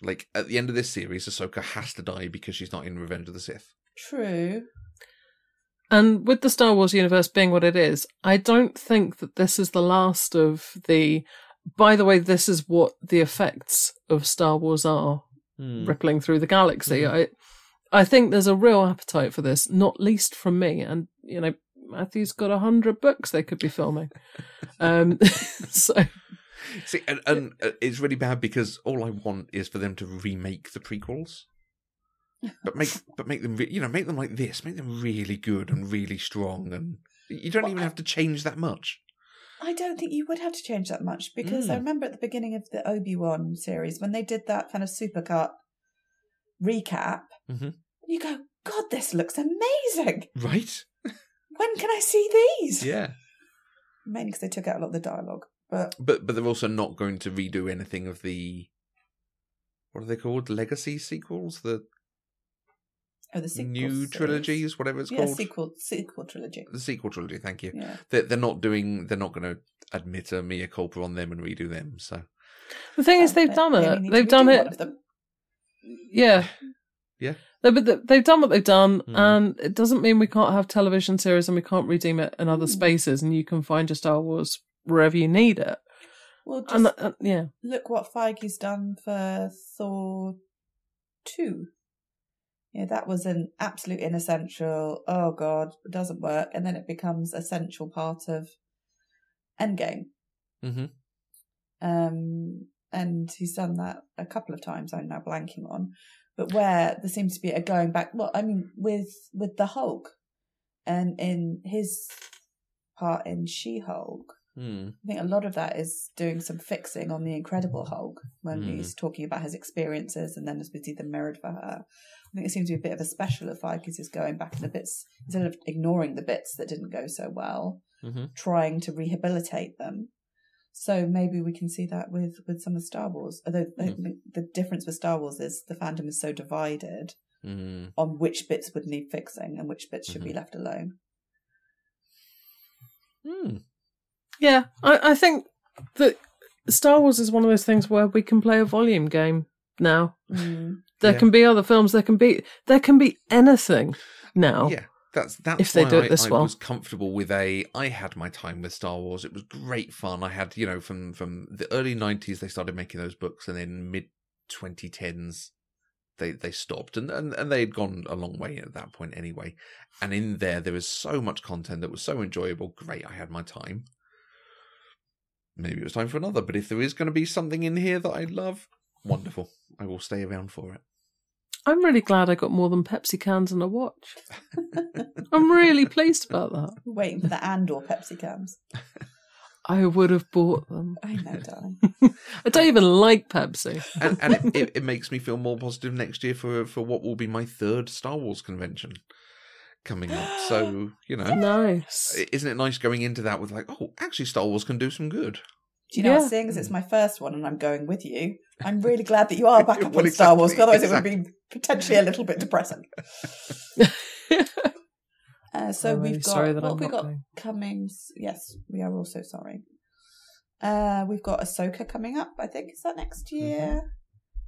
Like at the end of this series, Ahsoka has to die because she's not in Revenge of the Sith. True. And with the Star Wars universe being what it is, I don't think that this is the last of the. By the way, this is what the effects of Star Wars are rippling through the galaxy. Mhm. I, I think there's a real appetite for this, not least from me. And you know, Matthew's got a hundred books they could be filming. um, so See, and, and uh, it's really bad because all I want is for them to remake the prequels, but make but make them re- you know make them like this, make them really good and really strong, and you don't Well, even I- have to change that much. I don't think you would have to change that much because I Mm. remember at the beginning of the Obi Wan series when they did that kind of supercut recap, Mhm. you go, God, this looks amazing. Right? When can I see these? Yeah. Mainly because they took out a lot of the dialogue. But But but they're also not going to redo anything of the what are they called? Legacy sequels, the oh, the sequel new series. trilogies, whatever it's yeah, called. sequel sequel trilogy. The sequel trilogy. Thank you. Yeah. They're, they're not doing. They're not going to admit a mea culpa on them and redo them. So the thing is, uh, they've done they it. They've done it. Yeah. Yeah. No, but they've done what they've done, Mm. and it doesn't mean we can't have television series and we can't redeem it in other Mm. spaces, and you can find your Star Wars wherever you need it. Well, just And uh, yeah, look what Feige's done for Thor 2. Yeah, that was an absolute inessential, oh god, it doesn't work. And then it becomes essential part of Endgame. hmm Um, and he's done that a couple of times I'm now blanking on. But where there seems to be a going back, well, I mean, with, with the Hulk and in his part in She-Hulk, mm. I think a lot of that is doing some fixing on the Incredible Hulk when Mm. he's talking about his experiences and then as we see them mirrored for her. I think it seems to be a bit of a special of Vikings is going back in the bits instead of ignoring the bits that didn't go so well, hmm trying to rehabilitate them. So maybe we can see that with with some of Star Wars. Although Mm. think the difference with Star Wars is the fandom is so divided Mm. on which bits would need fixing and which bits should be Mhm. left alone. Mm. yeah. I, I think that Star Wars is one of those things where we can play a volume game now. Mm. There Yeah. can be other films. There can be there can be anything now. Yeah, that's that's If they why do it I, this I well. was comfortable with a. I had my time with Star Wars. It was great fun. I had you know from from the early '90s they started making those books, and then mid 2010s they they stopped, and and, and they had gone a long way at that point anyway. And in there, there was so much content that was so enjoyable. Great, I had my time. Maybe it was time for another, but if there is going to be something in here that I love, wonderful. I will stay around for it. I'm really glad I got more than Pepsi cans and a watch. I'm really pleased about that. Waiting for the Andor Pepsi cans. I would have bought them. I know, darling. I don't even like Pepsi. and, and it, it, it makes me feel more positive next year for for what will be my third Star Wars convention coming up. So you know, Nice. isn't it nice going into that with like, oh, actually, Star Wars can do some good. Do you know, what, Yeah. seeing as it's my first one and I'm going with you, I'm really glad that you are back up Well, on Star Wars, 'cause exactly, otherwise it would be potentially a little bit depressing. Uh, so I'm we've really got sorry that what I'm have we got going. coming? Yes, we are also sorry. Uh, we've got Ahsoka coming up. I think is that next year,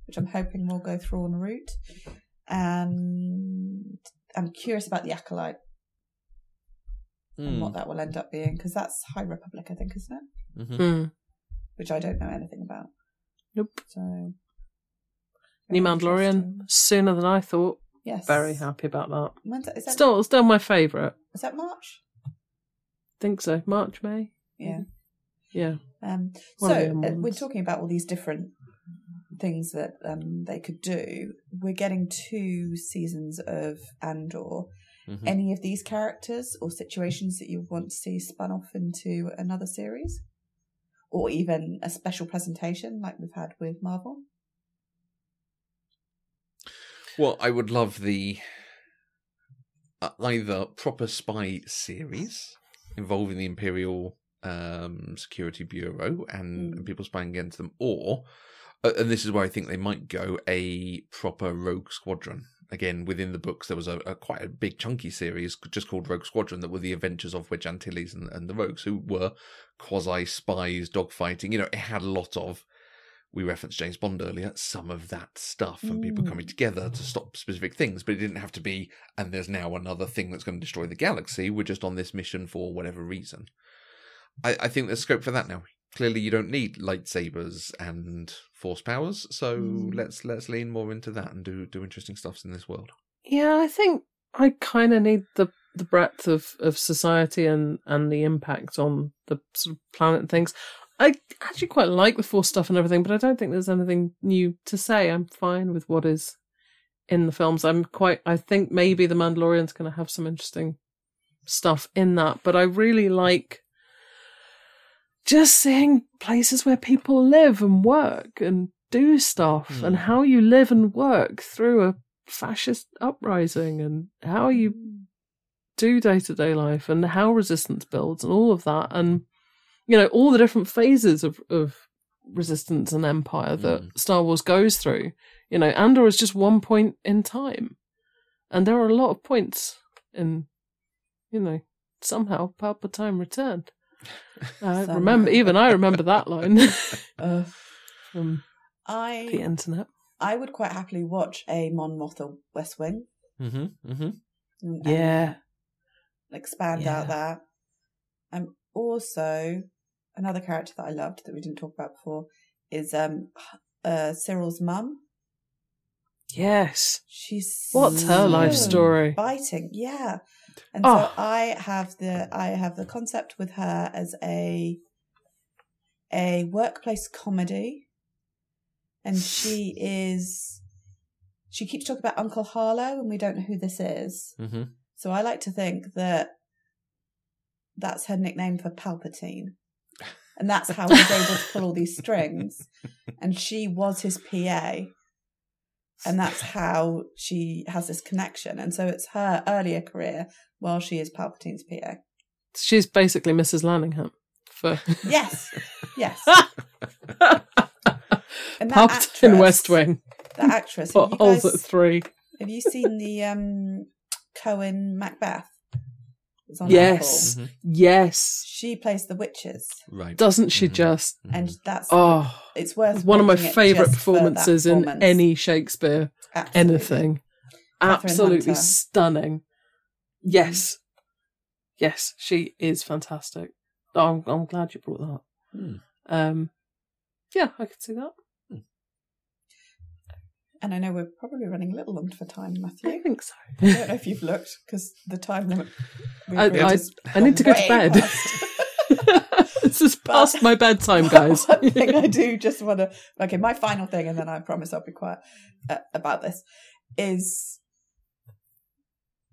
which I'm hoping will go through en route. And I'm curious about the acolyte and Hmm. what that will end up being because that's High Republic, I think, isn't it? Mhm. Mm. Which I don't know anything about. Nope. So New Mandalorian sooner than I thought. Yes. Very happy about that. When's that, is that, Still, still my favourite. is that March? Think so. March, May. Yeah. Yeah. Um, so uh, we're talking about all these different things that um, they could do. We're getting two seasons of Andor. Mhm. Any of these characters or situations that you want to see spun off into another series, or even a special presentation like we've had with Marvel? Well, I would love the uh, either proper spy series involving the Imperial um, Security Bureau and, and people spying against them, or uh, and this is where I think they might go a proper Rogue Squadron. Again, within the books, there was a, a quite a big chunky series just called Rogue Squadron that were the adventures of Wedge Antilles and, and the Rogues, who were quasi spies, dogfighting. You know, it had a lot of we referenced James Bond earlier, some of that stuff and people Mm. coming together to stop specific things, but it didn't have to be, and there's now another thing that's going to destroy the galaxy. We're just on this mission for whatever reason. I, I think there's scope for that now. Clearly, you don't need lightsabers and force powers, so Mm. let's let's lean more into that and do do interesting stuffs in this world. Yeah, I think I kind of need the the breadth of, of society and, and the impact on the sort of planet and things. I actually quite like the Force stuff and everything, but I don't think there's anything new to say. I'm fine with what is in the films. I'm quite. I think maybe the Mandalorian's going to have some interesting stuff in that, but I really like just seeing places where people live and work and do stuff Hmm. and how you live and work through a fascist uprising and how you do day to day life and how resistance builds and all of that and you know all the different phases of of resistance and empire that Mm. Star Wars goes through. You know, Andor is just one point in time, and there are a lot of points in. You know, somehow Palpatine returned. I remember, even I remember that line Uh, from the internet. I would quite happily watch a Mon Mothma West Wing. Mm-hmm. Mm-hmm. and- and Yeah, expand Yeah. out that. And also another character that I loved that we didn't talk about before is um uh Syril's mum. yes. She's What's her life story? Biting, yeah. And Oh. so I have the I have the concept with her as a a workplace comedy, and she is she keeps talking about Uncle Harlow, and we don't know who this is. Mm-hmm. So I like to think that that's her nickname for Palpatine. And that's how he's able to pull all these strings. And she was his PA. And that's how she has this connection. And so it's her earlier career while she is Palpatine's PA. She's basically Mrs. Landingham. For Yes. Yes. And that Palpatine actress, West Wing. The actress. Have you, Potholes guys, at three. have you seen the um, Coen Macbeth? It's on Yes. Apple. Mm-hmm. Yes. She plays the witches. Right. Doesn't she Mhm. just? And that's Oh, it's worth one of my watching it favourite just for that performances in performance. any Shakespeare Absolutely. anything. Kathryn Absolutely Hunter. stunning. Yes. Yes, she is fantastic. Oh, I'm, I'm glad you brought that. Hmm. Um, yeah, I could see that. And I know we're probably running a little long for time, Matthew. I think so. I don't know if you've looked because the time limit. I, I, I need to go to bed. this is past my bedtime, guys. One thing I do just want to. Okay, my final thing, and then I promise I'll be quiet uh, about this. Is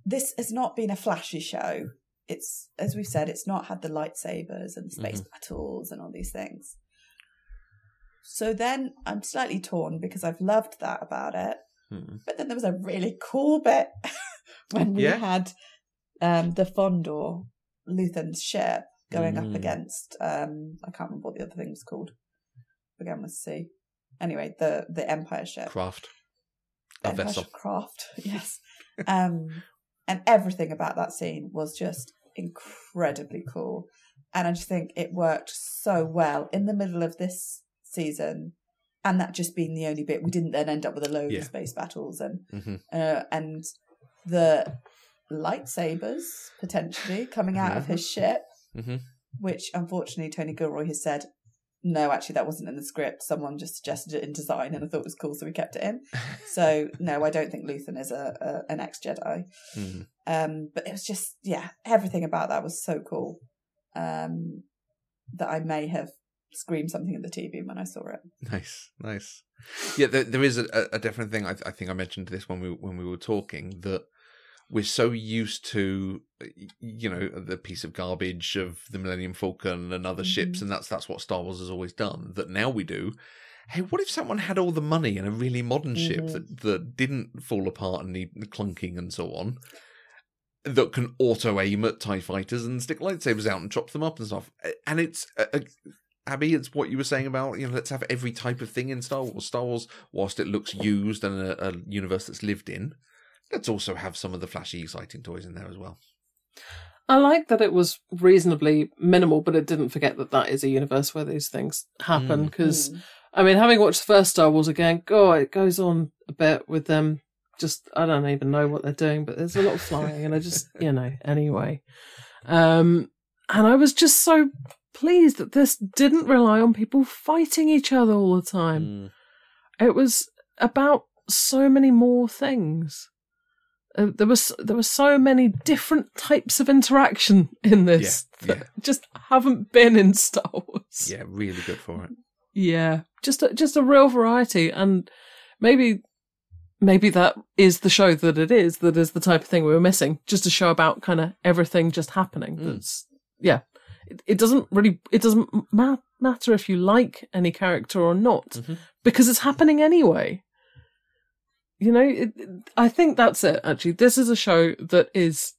this has not been a flashy show. It's as we've said, it's not had the lightsabers and the space battles and all these things. So then I'm slightly torn because I've loved that about it. Hmm. But then there was a really cool bit when we Yeah. had um, the Fondor Luthen's ship going Mm. up against um, I can't remember what the other thing was called. Began with C. Anyway, the the Empire ship. Craft. A Empire vessel. Craft, yes. um, and everything about that scene was just incredibly cool. And I just think it worked so well in the middle of this season. And that just being the only bit, we didn't then end up with a load Yeah. of space battles and hmm uh, and the lightsabers potentially coming out of his ship, hmm which unfortunately Tony Gilroy has said, no, actually that wasn't in the script. Someone just suggested it in design, and I thought it was cool, so we kept it in. So no, I don't think Luthen is a, a an ex Jedi. hmm Um, but it was just yeah, everything about that was so cool. Um, that I may have screamed something at the TV when I saw it. Nice, nice. Yeah, there, there is a, a different thing. I, I think I mentioned this when we when we were talking that we're so used to, you know, the piece of garbage of the Millennium Falcon and other ships, Mhm. and that's that's what Star Wars has always done. That now we do. Hey, what if someone had all the money and a really modern ship Mhm. that, that didn't fall apart and need clunking and so on, that can auto aim at Tie fighters and stick lightsabers out and chop them up and stuff? And it's uh, Abby, it's what you were saying about you know let's have every type of thing in Star Wars. Star Wars, whilst it looks used and a, a universe that's lived in, let's also have some of the flashy, exciting toys in there as well. I like that it was reasonably minimal, but it didn't forget that that is a universe where these things happen. Mm. Because Mm. I mean, having watched the first Star Wars again, God, it goes on a bit with them. Just I don't even know what they're doing, but there's a lot of flying, and I just you know anyway. Um, and I was just so pleased that this didn't rely on people fighting each other all the time. Mm. It was about so many more things. Uh, there was there were so many different types of interaction in this Yeah, that yeah. just haven't been in Star Wars. Yeah, really good for it. Yeah, just a, just a real variety, and maybe maybe that is the show that it is. That is the type of thing we were missing. Just a show about kind of everything just happening. Mm. That's yeah. It, doesn't really. It doesn't ma- matter if you like any character or not Mhm. because it's happening anyway. You know, it, I think that's it. Actually, this is a show that is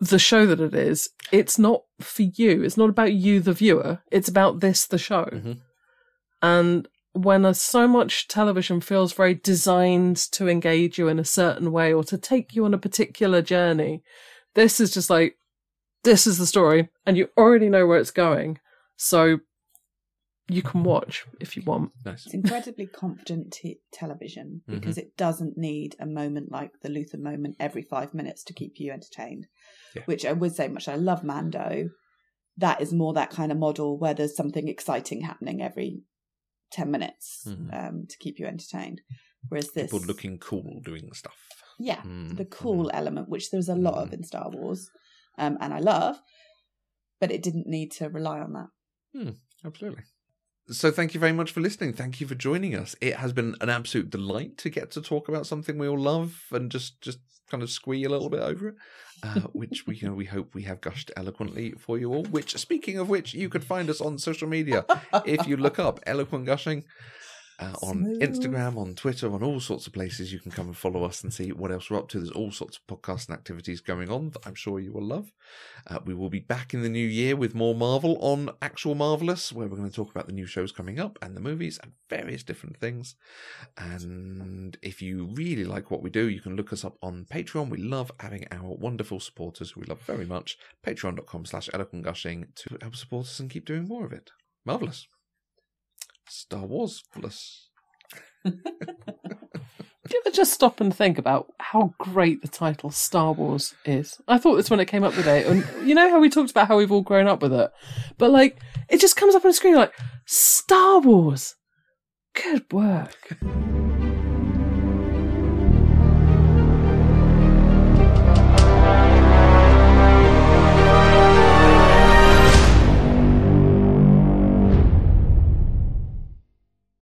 the show that it is. It's not for you. It's not about you, the viewer. It's about this, the show. Mhm. And when a, so much television feels very designed to engage you in a certain way or to take you on a particular journey, this is just like, this is the story, and you already know where it's going. So you can watch if you want. Nice. It's incredibly confident t- television because it doesn't need a moment like the Luthen moment every five minutes to keep you entertained. Yeah. Which I would say much. I love Mando. That is more that kind of model where there's something exciting happening every ten minutes Mhm. um, to keep you entertained. Whereas this, People looking cool doing stuff. yeah, Mm, the cool element, which there's a lot of Mhm. in Star Wars, um, and I love, but it didn't need to rely on that. Absolutely. So thank you very much for listening. Thank you for joining us. It has been an absolute delight to get to talk about something we all love and just just kind of squee a little bit over it, uh, which we you know we hope we have gushed eloquently for you all. Which, speaking of which, you could find us on social media if you look up eloquent gushing. Uh, on Smooth. Instagram, on Twitter, on all sorts of places, you can come and follow us and see what else we're up to. There's all sorts of podcasts and activities going on that I'm sure you will love. Uh, we will be back in the new year with more Marvel on Actual Marvelous, where we're going to talk about the new shows coming up and the movies and various different things. And if you really like what we do, you can look us up on Patreon. We love having our wonderful supporters who we love very much. Patreon.com slash eloquent gushing to help support us and keep doing more of it. Marvelous. Star Wars plus. Do you ever just stop and think about how great the title Star Wars is? I thought this when it came up today, and you know how we talked about how we've all grown up with it, but like it just comes up on the screen like Star Wars. Good work.